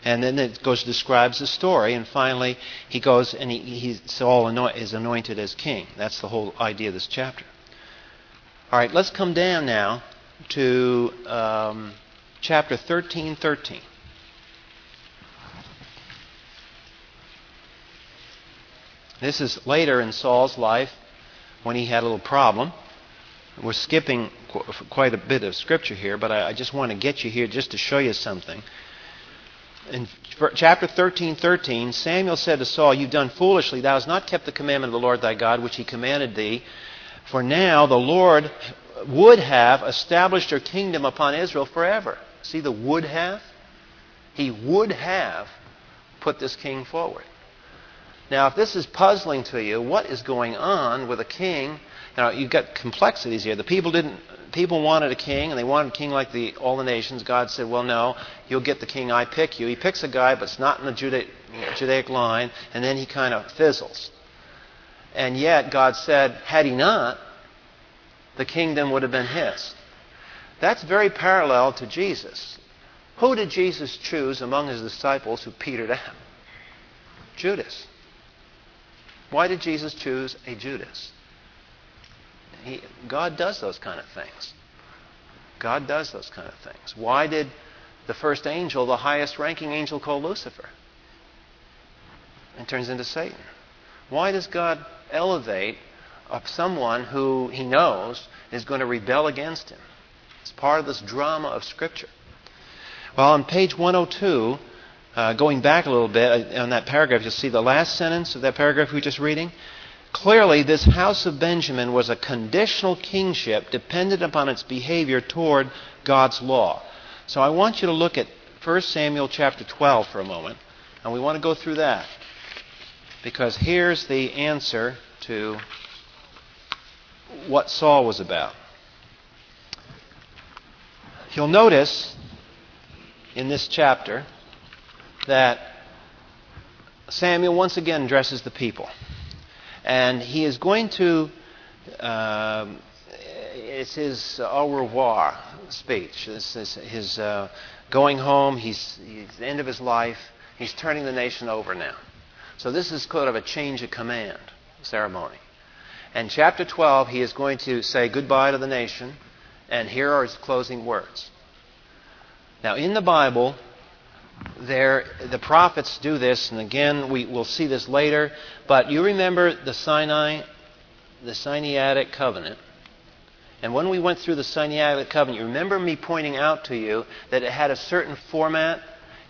And then it goes describes the story, and finally he goes and he, Saul is anointed as king. That's the whole idea of this chapter. All right, let's come down now to um, chapter 13, 13. This is later in Saul's life when he had a little problem. We're skipping quite a bit of scripture here, but I just want to get you here just to show you something. In chapter 13, 13, Samuel said to Saul, You've done foolishly. Thou hast not kept the commandment of the Lord thy God, which he commanded thee. For now the Lord would have established your kingdom upon Israel forever. See the would have? He would have put this king forward. Now, if this is puzzling to you, what is going on with a king? Now, you've got complexities here. The people didn't. People wanted a king, and they wanted a king like the, all the nations. God said, "Well, no, you'll get the king I pick you." He picks a guy, but it's not in the Judaic, Judaic line, and then he kind of fizzles. And yet, God said, had he not, the kingdom would have been his. That's very parallel to Jesus. Who did Jesus choose among his disciples who petered out? Judas. Why did Jesus choose a Judas? He, God does those kind of things. God does those kind of things. Why did the first angel, the highest ranking angel called Lucifer, and turns into Satan? Why does God elevate someone who he knows is going to rebel against him? It's part of this drama of Scripture. Well, on page 102, uh, going back a little bit uh, on that paragraph, you'll see the last sentence of that paragraph we were just reading. Clearly, this house of Benjamin was a conditional kingship dependent upon its behavior toward God's law. So I want you to look at 1 Samuel chapter 12 for a moment, and we want to go through that. Because here's the answer to what Saul was about. You'll notice in this chapter that Samuel once again addresses the people. And he is going to, uh, it's his au revoir speech. This is his uh, going home. He's, he's the end of his life. He's turning the nation over now. So this is kind of a change of command ceremony. And chapter 12, he is going to say goodbye to the nation, and here are his closing words. Now, in the Bible, there, the prophets do this, and again, we will see this later. But you remember the Sinai, the Sinaitic covenant. And when we went through the Sinaitic covenant, you remember me pointing out to you that it had a certain format,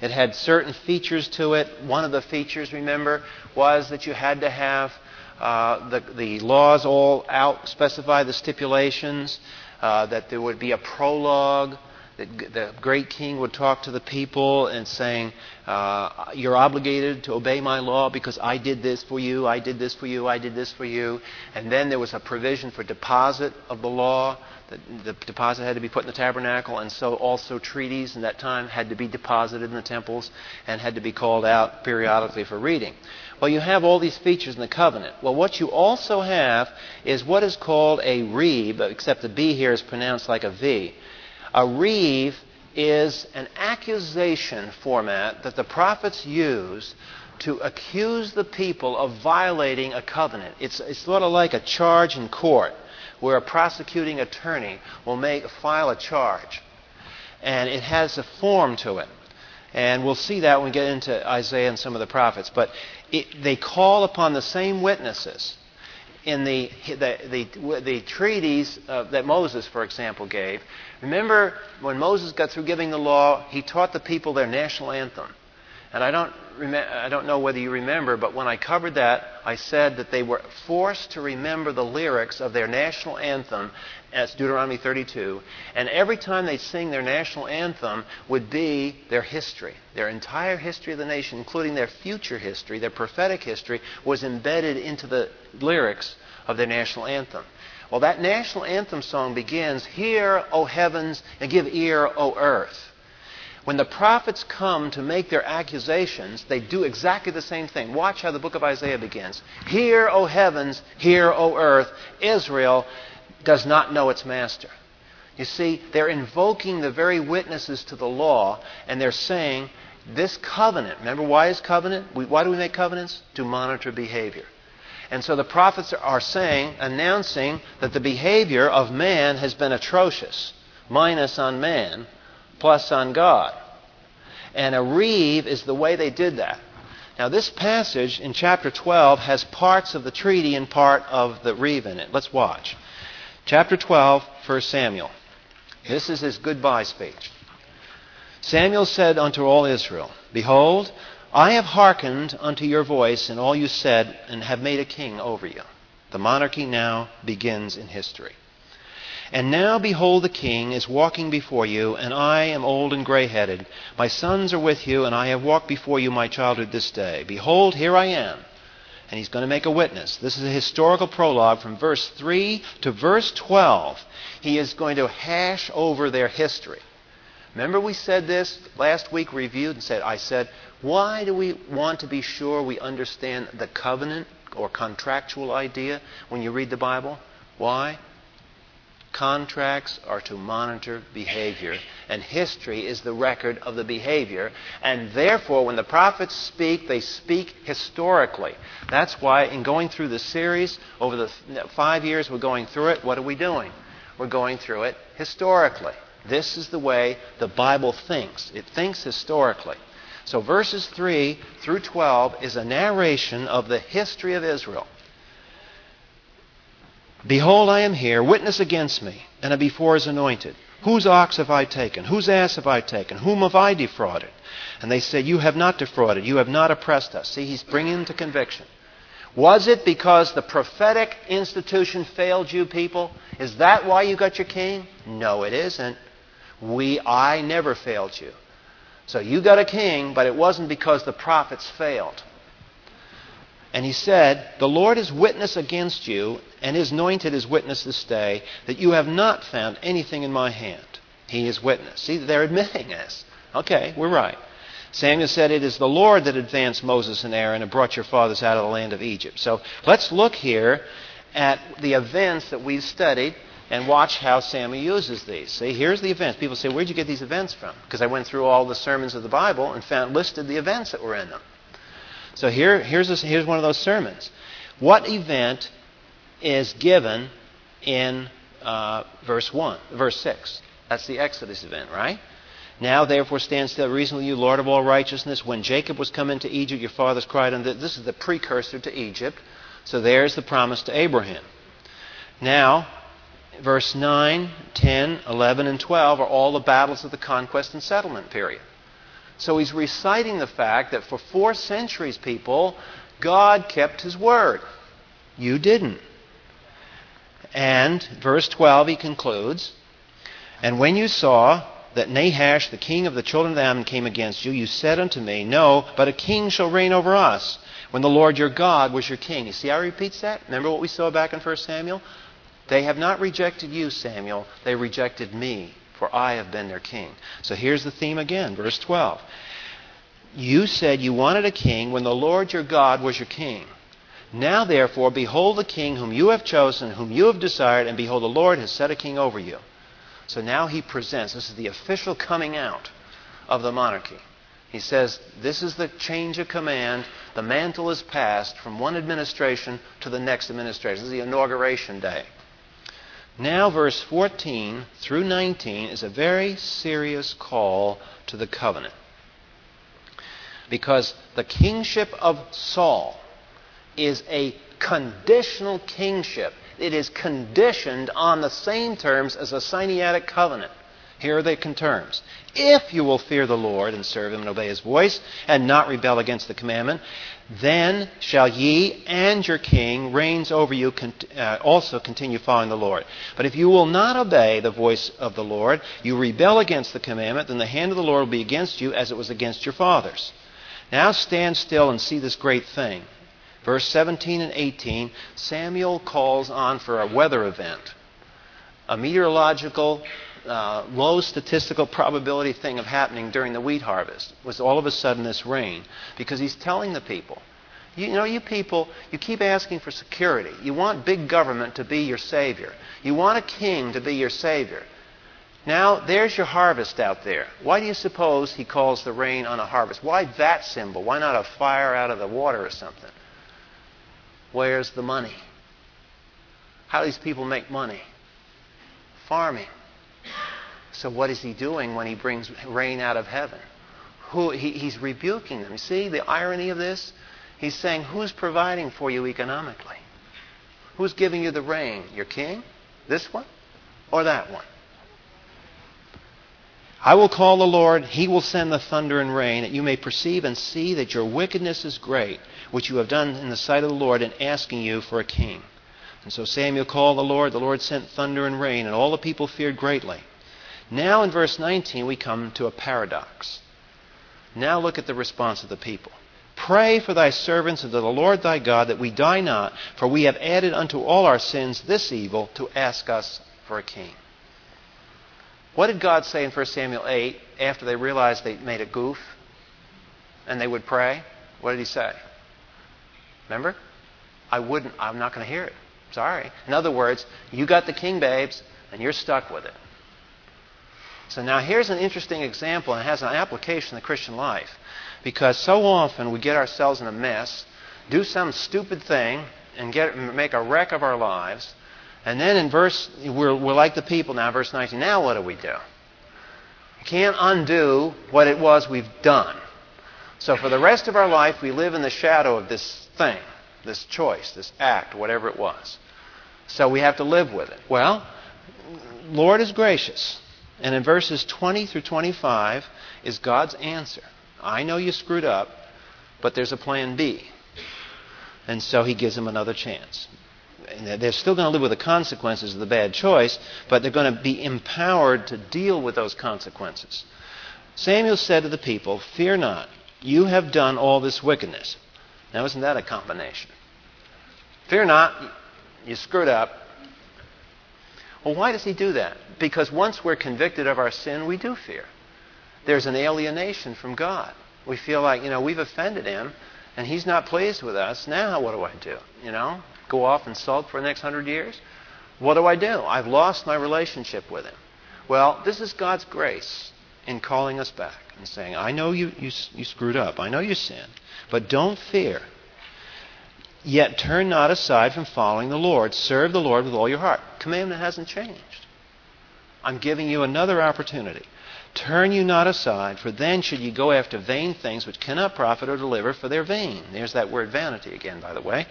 it had certain features to it. One of the features, remember, was that you had to have uh, the, the laws all out, specify the stipulations, uh, that there would be a prologue the great king would talk to the people and saying, uh, You're obligated to obey my law because I did this for you, I did this for you, I did this for you. And then there was a provision for deposit of the law. The, the deposit had to be put in the tabernacle, and so also treaties in that time had to be deposited in the temples and had to be called out periodically for reading. Well, you have all these features in the covenant. Well, what you also have is what is called a reeb, except the B here is pronounced like a V. A reeve is an accusation format that the prophets use to accuse the people of violating a covenant. It's, it's sort of like a charge in court where a prosecuting attorney will make, file a charge. And it has a form to it. And we'll see that when we get into Isaiah and some of the prophets. But it, they call upon the same witnesses in the, the, the, the treaties uh, that Moses, for example, gave. Remember when Moses got through giving the law, he taught the people their national anthem. And I don't, rem- I don't know whether you remember, but when I covered that, I said that they were forced to remember the lyrics of their national anthem. That's Deuteronomy 32. And every time they sing their national anthem would be their history. Their entire history of the nation, including their future history, their prophetic history, was embedded into the lyrics of their national anthem. Well, that national anthem song begins, Hear, O heavens, and give ear, O earth. When the prophets come to make their accusations, they do exactly the same thing. Watch how the book of Isaiah begins. Hear, O heavens, hear, O earth. Israel does not know its master. You see, they're invoking the very witnesses to the law, and they're saying, this covenant, remember why is covenant? We, why do we make covenants? To monitor behavior. And so the prophets are saying, announcing that the behavior of man has been atrocious, minus on man, plus on God. And a reeve is the way they did that. Now, this passage in chapter 12 has parts of the treaty and part of the reeve in it. Let's watch. Chapter 12, 1 Samuel. This is his goodbye speech. Samuel said unto all Israel, Behold, I have hearkened unto your voice and all you said, and have made a king over you. The monarchy now begins in history. And now, behold, the king is walking before you, and I am old and gray headed. My sons are with you, and I have walked before you my childhood this day. Behold, here I am. And he's going to make a witness. This is a historical prologue from verse 3 to verse 12. He is going to hash over their history. Remember, we said this last week, reviewed, and said, I said, why do we want to be sure we understand the covenant or contractual idea when you read the Bible? Why? Contracts are to monitor behavior, and history is the record of the behavior. And therefore, when the prophets speak, they speak historically. That's why, in going through the series, over the five years we're going through it, what are we doing? We're going through it historically. This is the way the Bible thinks. It thinks historically. So, verses 3 through 12 is a narration of the history of Israel. Behold, I am here, witness against me, and am before his anointed. Whose ox have I taken? Whose ass have I taken? Whom have I defrauded? And they say, You have not defrauded. You have not oppressed us. See, he's bringing to conviction. Was it because the prophetic institution failed you people? Is that why you got your king? No, it isn't. We, I never failed you. So you got a king, but it wasn't because the prophets failed. And he said, The Lord is witness against you, and his anointed is witness this day, that you have not found anything in my hand. He is witness. See, they're admitting this. Okay, we're right. Samuel said, It is the Lord that advanced Moses and Aaron and brought your fathers out of the land of Egypt. So let's look here at the events that we've studied and watch how Samuel uses these. See, here's the events. People say, Where'd you get these events from? Because I went through all the sermons of the Bible and found listed the events that were in them. So here, here's, a, here's one of those sermons. What event is given in uh, verse 1, verse 6? That's the Exodus event, right? Now, therefore, stand still reasonably, you Lord of all righteousness. When Jacob was come into Egypt, your fathers cried unto. This is the precursor to Egypt. So there's the promise to Abraham. Now, verse 9, 10, 11, and 12 are all the battles of the conquest and settlement period. So he's reciting the fact that for four centuries, people, God kept his word. You didn't. And verse 12, he concludes And when you saw that Nahash, the king of the children of Ammon, came against you, you said unto me, No, but a king shall reign over us, when the Lord your God was your king. You see how he repeats that? Remember what we saw back in 1 Samuel? They have not rejected you, Samuel. They rejected me for I have been their king. So here's the theme again, verse 12. You said you wanted a king when the Lord your God was your king. Now, therefore, behold the king whom you have chosen, whom you have desired, and behold, the Lord has set a king over you. So now he presents, this is the official coming out of the monarchy. He says, This is the change of command. The mantle is passed from one administration to the next administration. This is the inauguration day. Now, verse 14 through 19 is a very serious call to the covenant. Because the kingship of Saul is a conditional kingship. It is conditioned on the same terms as a Sinaitic covenant. Here are the terms. If you will fear the Lord and serve him and obey his voice, and not rebel against the commandment, then shall ye and your king reigns over you uh, also continue following the Lord. But if you will not obey the voice of the Lord, you rebel against the commandment, then the hand of the Lord will be against you as it was against your fathers. Now stand still and see this great thing. Verse 17 and 18, Samuel calls on for a weather event, a meteorological uh, low statistical probability thing of happening during the wheat harvest was all of a sudden this rain because he's telling the people you know you people you keep asking for security you want big government to be your savior you want a king to be your savior Now, there's your harvest out there. Why do you suppose he calls the rain on a harvest? Why that symbol? Why not a fire out of the water or something? Where's the money? How do these people make money? Farming. So, what is he doing when he brings rain out of heaven? Who, he, he's rebuking them. See the irony of this? He's saying, Who's providing for you economically? Who's giving you the rain? Your king? This one? Or that one? I will call the Lord, he will send the thunder and rain, that you may perceive and see that your wickedness is great, which you have done in the sight of the Lord in asking you for a king. And so Samuel called the Lord, the Lord sent thunder and rain, and all the people feared greatly. Now in verse 19 we come to a paradox. Now look at the response of the people. Pray for thy servants and to the Lord thy God that we die not, for we have added unto all our sins this evil to ask us for a king. What did God say in 1 Samuel 8 after they realized they made a goof and they would pray? What did he say? Remember? I wouldn't, I'm not going to hear it. Sorry. In other words, you got the king, babes, and you're stuck with it. So now here's an interesting example, and it has an application in the Christian life. Because so often we get ourselves in a mess, do some stupid thing, and get, make a wreck of our lives. And then in verse, we're, we're like the people now, verse 19. Now what do we do? We can't undo what it was we've done. So for the rest of our life, we live in the shadow of this thing, this choice, this act, whatever it was. So we have to live with it. Well, Lord is gracious. And in verses 20 through 25 is God's answer. I know you screwed up, but there's a plan B. And so he gives them another chance. And they're still going to live with the consequences of the bad choice, but they're going to be empowered to deal with those consequences. Samuel said to the people, Fear not, you have done all this wickedness. Now, isn't that a combination? Fear not, you screwed up. Well, why does he do that? Because once we're convicted of our sin, we do fear there's an alienation from God. We feel like, you know, we've offended him and he's not pleased with us. Now what do I do? You know, go off and sulk for the next hundred years? What do I do? I've lost my relationship with him. Well, this is God's grace in calling us back and saying, I know you, you, you screwed up. I know you sinned. But don't fear. Yet turn not aside from following the Lord. Serve the Lord with all your heart. Commandment hasn't changed. I'm giving you another opportunity. Turn you not aside, for then should ye go after vain things which cannot profit or deliver, for they're vain. There's that word vanity again, by the way.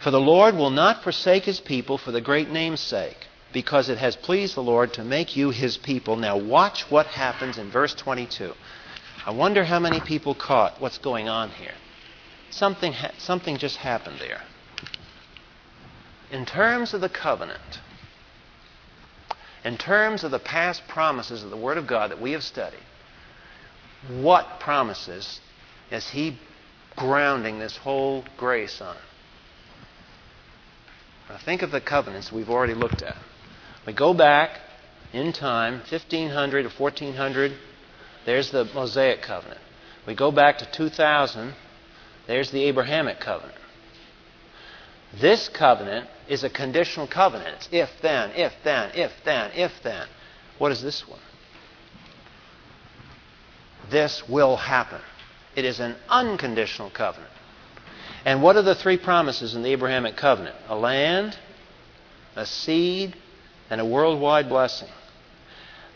For the Lord will not forsake his people for the great name's sake, because it has pleased the Lord to make you his people. Now, watch what happens in verse 22. I wonder how many people caught what's going on here. Something, ha- something just happened there. In terms of the covenant, in terms of the past promises of the Word of God that we have studied, what promises is He grounding this whole grace on? Now think of the covenants we've already looked at. We go back in time, 1500 to 1400, there's the Mosaic covenant. We go back to 2000, there's the Abrahamic covenant. This covenant is a conditional covenant. It's if then, if then, if then, if then. What is this one? This will happen. It is an unconditional covenant. And what are the three promises in the Abrahamic covenant? A land, a seed, and a worldwide blessing.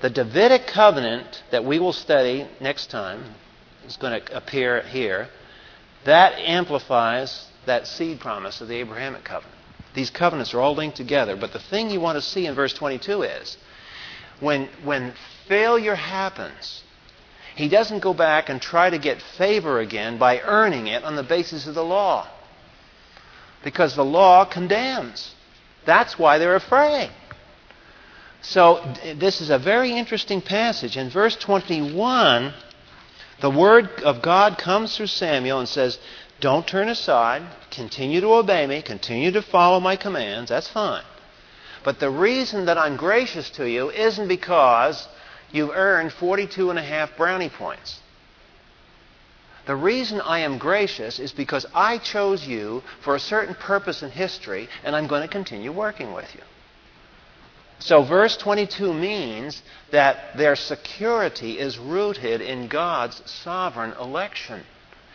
The Davidic covenant that we will study next time is going to appear here. That amplifies that seed promise of the Abrahamic covenant. These covenants are all linked together, but the thing you want to see in verse 22 is when, when failure happens, he doesn't go back and try to get favor again by earning it on the basis of the law. Because the law condemns. That's why they're afraid. So, this is a very interesting passage. In verse 21, the word of God comes through Samuel and says, don't turn aside. Continue to obey me. Continue to follow my commands. That's fine. But the reason that I'm gracious to you isn't because you've earned 42 and a half brownie points. The reason I am gracious is because I chose you for a certain purpose in history, and I'm going to continue working with you. So, verse 22 means that their security is rooted in God's sovereign election,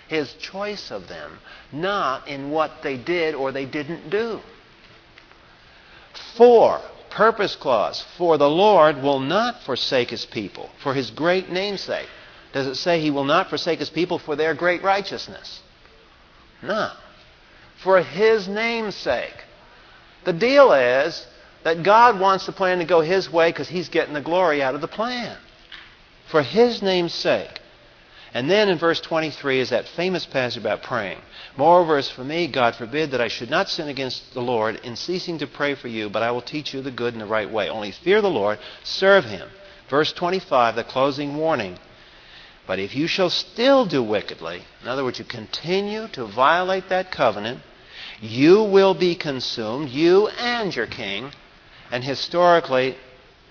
His choice of them, not in what they did or they didn't do. Four, purpose clause, for the Lord will not forsake His people for His great namesake. Does it say He will not forsake His people for their great righteousness? No. For His name's sake. The deal is that God wants the plan to go His way because He's getting the glory out of the plan. For His name's sake. And then in verse 23 is that famous passage about praying. Moreover, as for me, God forbid that I should not sin against the Lord in ceasing to pray for you, but I will teach you the good and the right way. Only fear the Lord, serve Him. Verse 25, the closing warning. But if you shall still do wickedly, in other words, you continue to violate that covenant, you will be consumed, you and your king. And historically,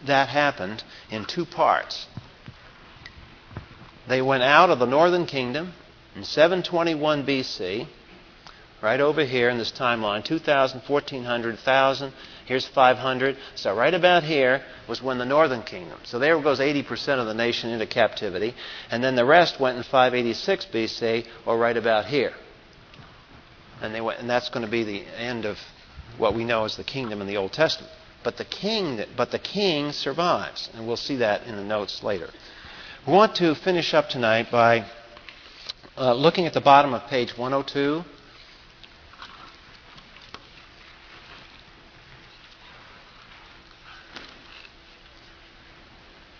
that happened in two parts. They went out of the northern kingdom in 721 BC, right over here in this timeline 2,000, 1,400, 1,000. Here's 500. So, right about here was when the northern kingdom. So, there goes 80% of the nation into captivity. And then the rest went in 586 BC, or right about here. And, went, and that's going to be the end of what we know as the kingdom in the Old Testament. But the king, but the king survives, and we'll see that in the notes later. We want to finish up tonight by uh, looking at the bottom of page 102.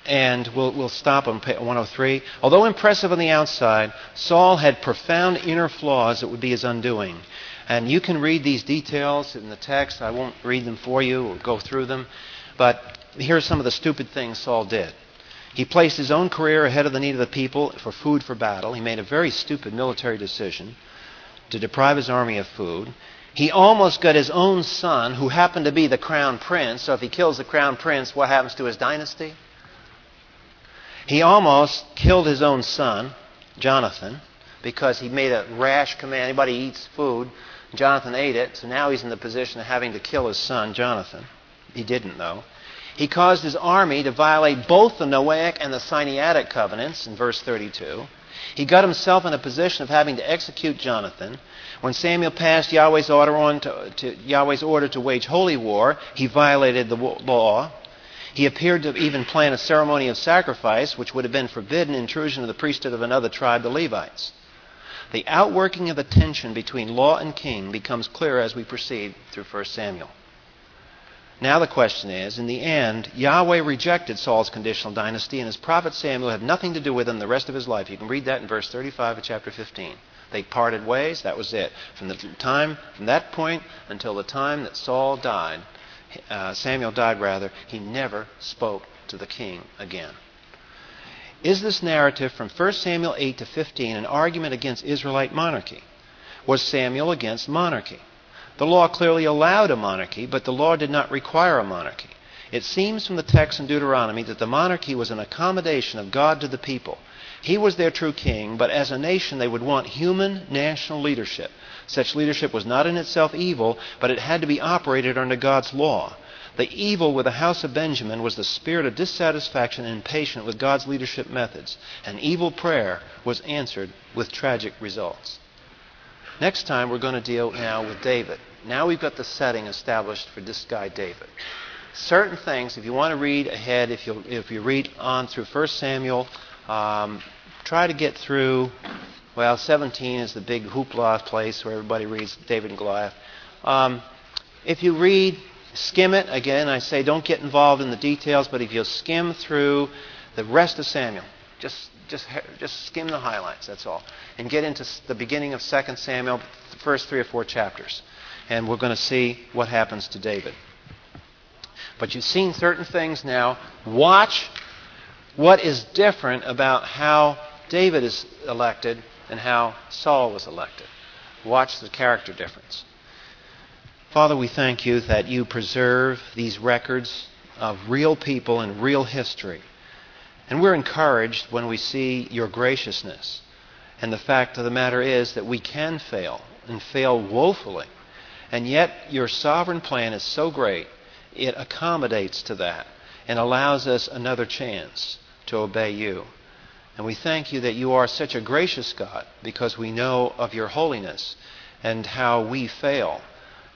And we'll, we'll stop on 103. Although impressive on the outside, Saul had profound inner flaws that would be his undoing. And you can read these details in the text. I won't read them for you or go through them. But here are some of the stupid things Saul did. He placed his own career ahead of the need of the people for food for battle. He made a very stupid military decision to deprive his army of food. He almost got his own son, who happened to be the crown prince. So if he kills the crown prince, what happens to his dynasty? He almost killed his own son, Jonathan, because he made a rash command. Anybody eats food, Jonathan ate it, so now he's in the position of having to kill his son, Jonathan. He didn't, though. He caused his army to violate both the Noahic and the Sinaitic covenants in verse 32. He got himself in a position of having to execute Jonathan. When Samuel passed Yahweh's order, on to, to, Yahweh's order to wage holy war, he violated the law. He appeared to even plan a ceremony of sacrifice, which would have been forbidden intrusion of the priesthood of another tribe, the Levites. The outworking of the tension between law and king becomes clear as we proceed through 1 Samuel. Now the question is, in the end, Yahweh rejected Saul's conditional dynasty, and his prophet Samuel had nothing to do with him the rest of his life. You can read that in verse 35 of chapter 15. They parted ways. That was it. From the time, from that point until the time that Saul died, uh, Samuel died rather, he never spoke to the king again. Is this narrative from 1 Samuel 8 to 15 an argument against Israelite monarchy? Was Samuel against monarchy? The law clearly allowed a monarchy, but the law did not require a monarchy. It seems from the text in Deuteronomy that the monarchy was an accommodation of God to the people. He was their true king, but as a nation they would want human national leadership. Such leadership was not in itself evil, but it had to be operated under God's law. The evil with the house of Benjamin was the spirit of dissatisfaction and impatience with God's leadership methods. An evil prayer was answered with tragic results. Next time, we're going to deal now with David. Now we've got the setting established for this guy, David. Certain things, if you want to read ahead, if you, if you read on through 1 Samuel, um, try to get through, well, 17 is the big hoopla place where everybody reads David and Goliath. Um, if you read, skim it, again, I say don't get involved in the details, but if you skim through the rest of Samuel, just just, just skim the highlights, that's all. And get into the beginning of 2 Samuel, the first three or four chapters. And we're going to see what happens to David. But you've seen certain things now. Watch what is different about how David is elected and how Saul was elected. Watch the character difference. Father, we thank you that you preserve these records of real people and real history and we're encouraged when we see your graciousness. And the fact of the matter is that we can fail and fail woefully. And yet, your sovereign plan is so great, it accommodates to that and allows us another chance to obey you. And we thank you that you are such a gracious God because we know of your holiness and how we fail.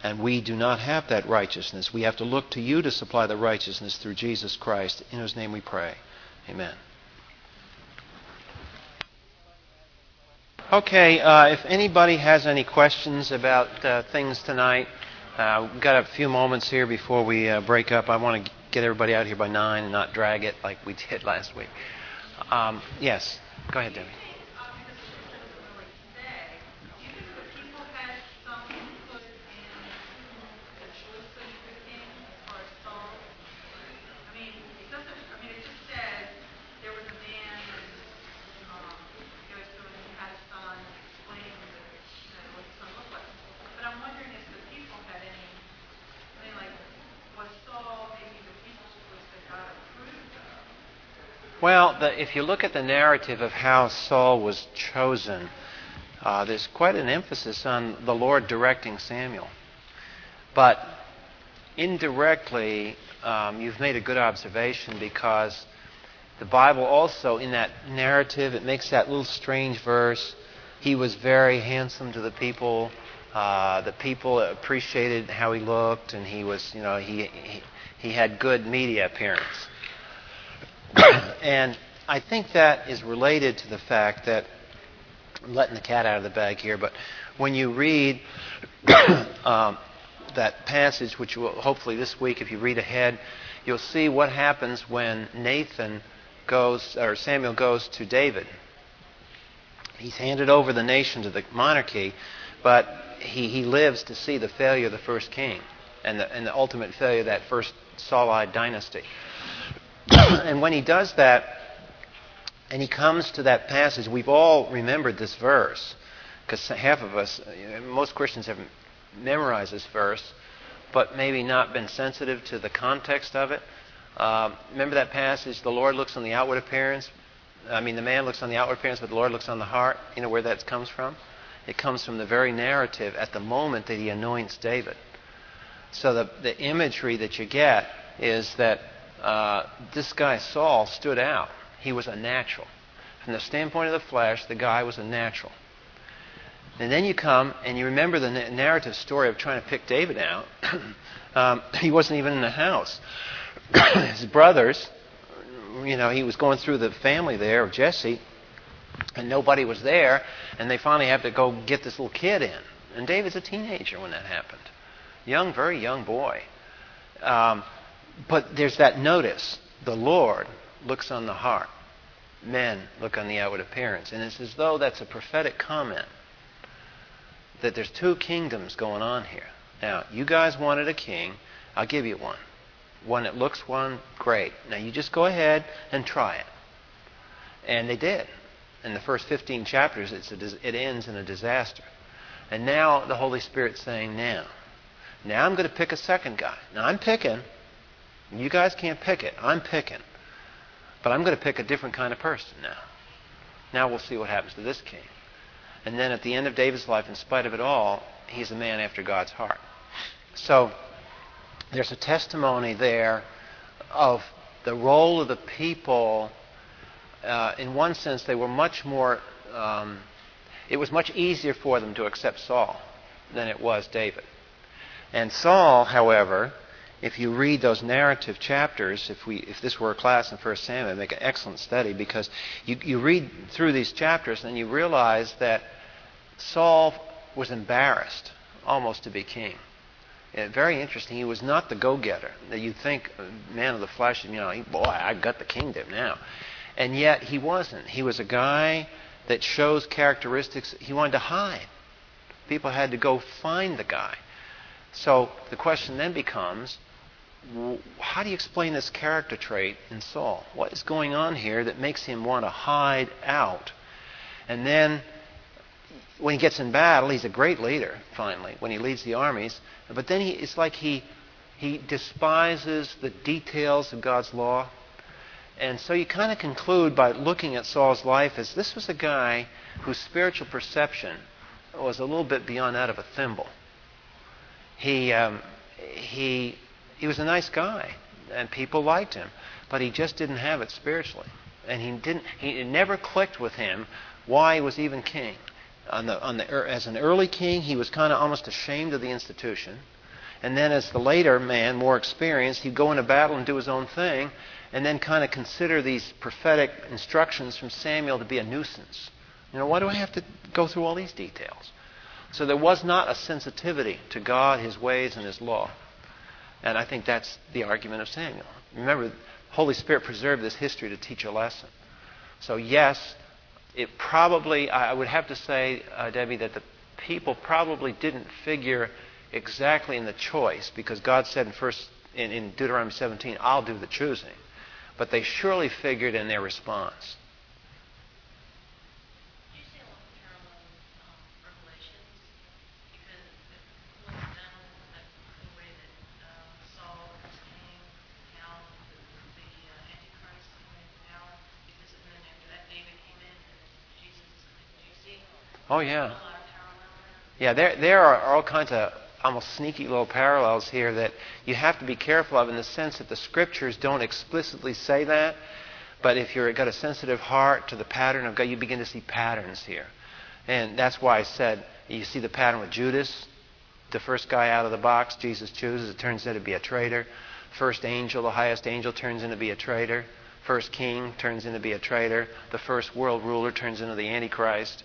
And we do not have that righteousness. We have to look to you to supply the righteousness through Jesus Christ. In whose name we pray. Amen. Okay, uh, if anybody has any questions about uh, things tonight, uh, we've got a few moments here before we uh, break up. I want to get everybody out here by 9 and not drag it like we did last week. Um, yes, go ahead, Debbie. Well, the, if you look at the narrative of how Saul was chosen, uh, there's quite an emphasis on the Lord directing Samuel. But indirectly, um, you've made a good observation because the Bible also, in that narrative, it makes that little strange verse. He was very handsome to the people. Uh, the people appreciated how he looked, and he was, you know, he, he, he had good media appearance. And I think that is related to the fact that I'm letting the cat out of the bag here, but when you read um, that passage, which will hopefully this week, if you read ahead, you'll see what happens when Nathan goes, or Samuel goes to David. He's handed over the nation to the monarchy, but he, he lives to see the failure of the first king and the, and the ultimate failure of that first Saulite dynasty. and when he does that, and he comes to that passage, we've all remembered this verse, because half of us, most Christians have memorized this verse, but maybe not been sensitive to the context of it. Uh, remember that passage, the Lord looks on the outward appearance. I mean, the man looks on the outward appearance, but the Lord looks on the heart. You know where that comes from? It comes from the very narrative at the moment that he anoints David. So the, the imagery that you get is that uh, this guy Saul stood out. He was a natural. From the standpoint of the flesh, the guy was a natural. And then you come and you remember the narrative story of trying to pick David out. um, he wasn't even in the house. His brothers, you know, he was going through the family there of Jesse, and nobody was there, and they finally have to go get this little kid in. And David's a teenager when that happened. Young, very young boy. Um, but there's that notice. The Lord looks on the heart. Men look on the outward appearance. And it's as though that's a prophetic comment that there's two kingdoms going on here. Now, you guys wanted a king. I'll give you one. One that looks one, great. Now, you just go ahead and try it. And they did. In the first 15 chapters, a, it ends in a disaster. And now the Holy Spirit's saying, now, now I'm going to pick a second guy. Now, I'm picking you guys can't pick it. I'm picking. But I'm going to pick a different kind of person now. Now we'll see what happens to this king. And then at the end of David's life, in spite of it all, he's a man after God's heart. So there's a testimony there of the role of the people. Uh, in one sense, they were much more, um, it was much easier for them to accept Saul than it was David. And Saul, however, if you read those narrative chapters, if we if this were a class in First Samuel, it'd make an excellent study because you, you read through these chapters and you realize that Saul was embarrassed almost to be king. And very interesting. He was not the go-getter that you think, uh, man of the flesh. You know, boy, I got the kingdom now, and yet he wasn't. He was a guy that shows characteristics he wanted to hide. People had to go find the guy. So the question then becomes how do you explain this character trait in Saul? What is going on here that makes him want to hide out? And then when he gets in battle, he's a great leader, finally, when he leads the armies. But then he, it's like he, he despises the details of God's law. And so you kind of conclude by looking at Saul's life as this was a guy whose spiritual perception was a little bit beyond that of a thimble. He, um, he he was a nice guy, and people liked him, but he just didn't have it spiritually, and he didn't. He it never clicked with him why he was even king. On the, on the, as an early king, he was kind of almost ashamed of the institution. And then, as the later man, more experienced, he'd go into battle and do his own thing, and then kind of consider these prophetic instructions from Samuel to be a nuisance. You know, why do I have to go through all these details? So there was not a sensitivity to God, His ways, and His law. And I think that's the argument of Samuel. Remember, Holy Spirit preserved this history to teach a lesson. So, yes, it probably, I would have to say, uh, Debbie, that the people probably didn't figure exactly in the choice because God said in, first, in, in Deuteronomy 17, I'll do the choosing. But they surely figured in their response. Oh, yeah. Yeah, there, there are all kinds of almost sneaky little parallels here that you have to be careful of in the sense that the scriptures don't explicitly say that. But if you've got a sensitive heart to the pattern of God, you begin to see patterns here. And that's why I said you see the pattern with Judas, the first guy out of the box, Jesus chooses, it turns out to be a traitor. First angel, the highest angel, turns into be a traitor. First king turns into be a traitor. The first world ruler turns into the Antichrist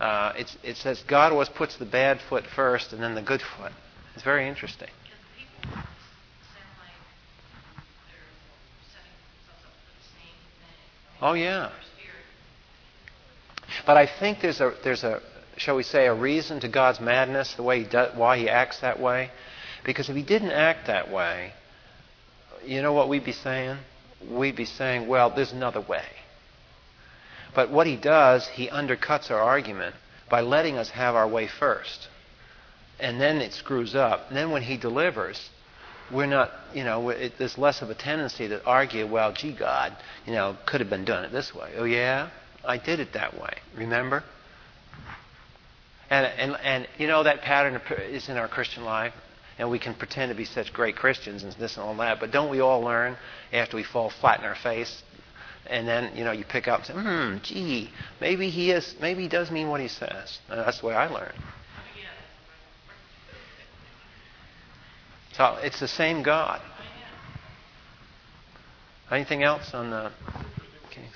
uh, it says God always puts the bad foot first and then the good foot. It's very interesting. Oh yeah. But I think there's a there's a shall we say a reason to God's madness, the way he does, why he acts that way. Because if he didn't act that way, you know what we'd be saying? We'd be saying, well, there's another way. But what he does, he undercuts our argument by letting us have our way first. And then it screws up. And then when he delivers, we're not, you know, it, there's less of a tendency to argue, well, gee, God, you know, could have been done it this way. Oh, yeah? I did it that way. Remember? And, and, and you know, that pattern is in our Christian life. And we can pretend to be such great Christians and this and all that. But don't we all learn after we fall flat in our face and then you know you pick up and say, hmm, gee, maybe he is, maybe he does mean what he says. And that's the way I learn. So it's the same God. Anything else on the? Okay.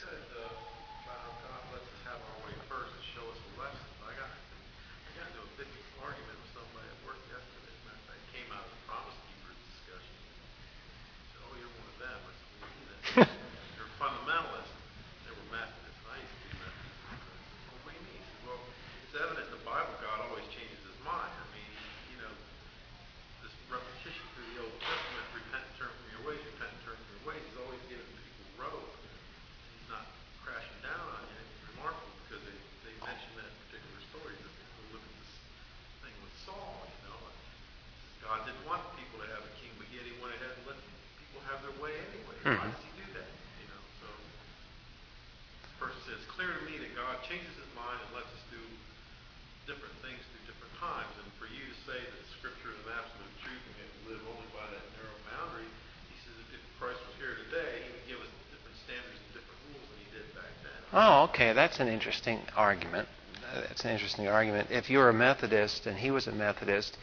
That's an interesting argument. That's an interesting argument. If you're a Methodist and he was a Methodist,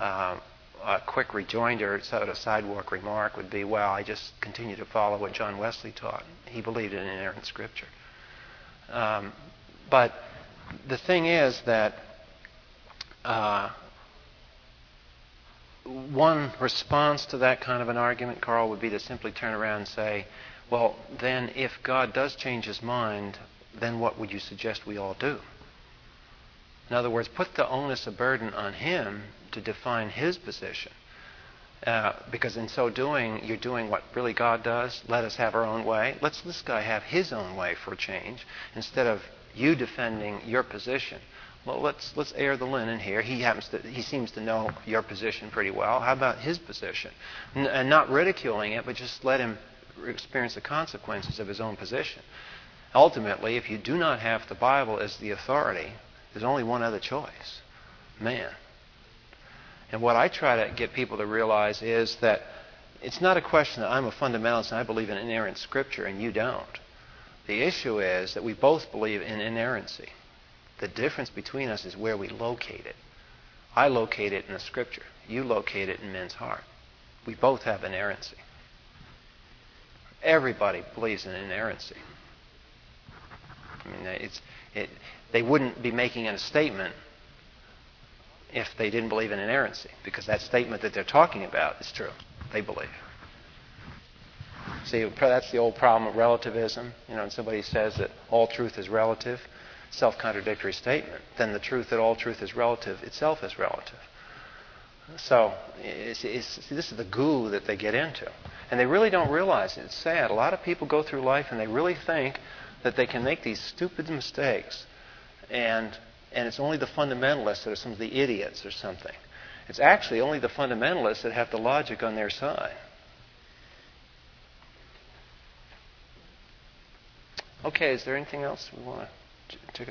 uh, a quick rejoinder, sort of sidewalk remark would be, well, I just continue to follow what John Wesley taught. He believed in inerrant scripture. Um, but the thing is that uh, one response to that kind of an argument, Carl, would be to simply turn around and say, well, then if God does change his mind, then what would you suggest we all do? In other words, put the onus of burden on him to define his position. Uh, because in so doing, you're doing what really God does. Let us have our own way. Let's this guy have his own way for a change instead of you defending your position. Well, let's let's air the linen here. He happens to he seems to know your position pretty well. How about his position? N- and not ridiculing it, but just let him experience the consequences of his own position. Ultimately, if you do not have the Bible as the authority, there's only one other choice man. And what I try to get people to realize is that it's not a question that I'm a fundamentalist and I believe in inerrant scripture and you don't. The issue is that we both believe in inerrancy. The difference between us is where we locate it. I locate it in the scripture. You locate it in men's heart. We both have inerrancy. Everybody believes in inerrancy. I mean, it's, it, they wouldn't be making a statement if they didn't believe in inerrancy, because that statement that they're talking about is true. They believe. See, that's the old problem of relativism. You know, when somebody says that all truth is relative, self contradictory statement, then the truth that all truth is relative itself is relative. So, it's, it's, this is the goo that they get into. And they really don't realize it. It's sad. A lot of people go through life and they really think that they can make these stupid mistakes and and it's only the fundamentalists that are some of the idiots or something. It's actually only the fundamentalists that have the logic on their side. Okay, is there anything else we want to?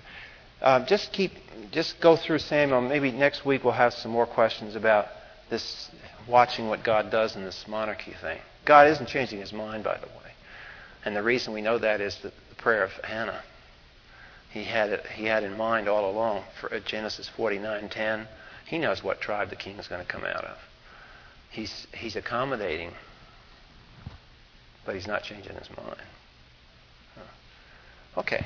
Um, just keep, just go through Samuel. Maybe next week we'll have some more questions about this, watching what God does in this monarchy thing. God isn't changing His mind, by the way, and the reason we know that is the, the prayer of Hannah he had it, he had in mind all along for uh, Genesis 49:10. He knows what tribe the king is going to come out of. He's he's accommodating, but he's not changing his mind. Okay.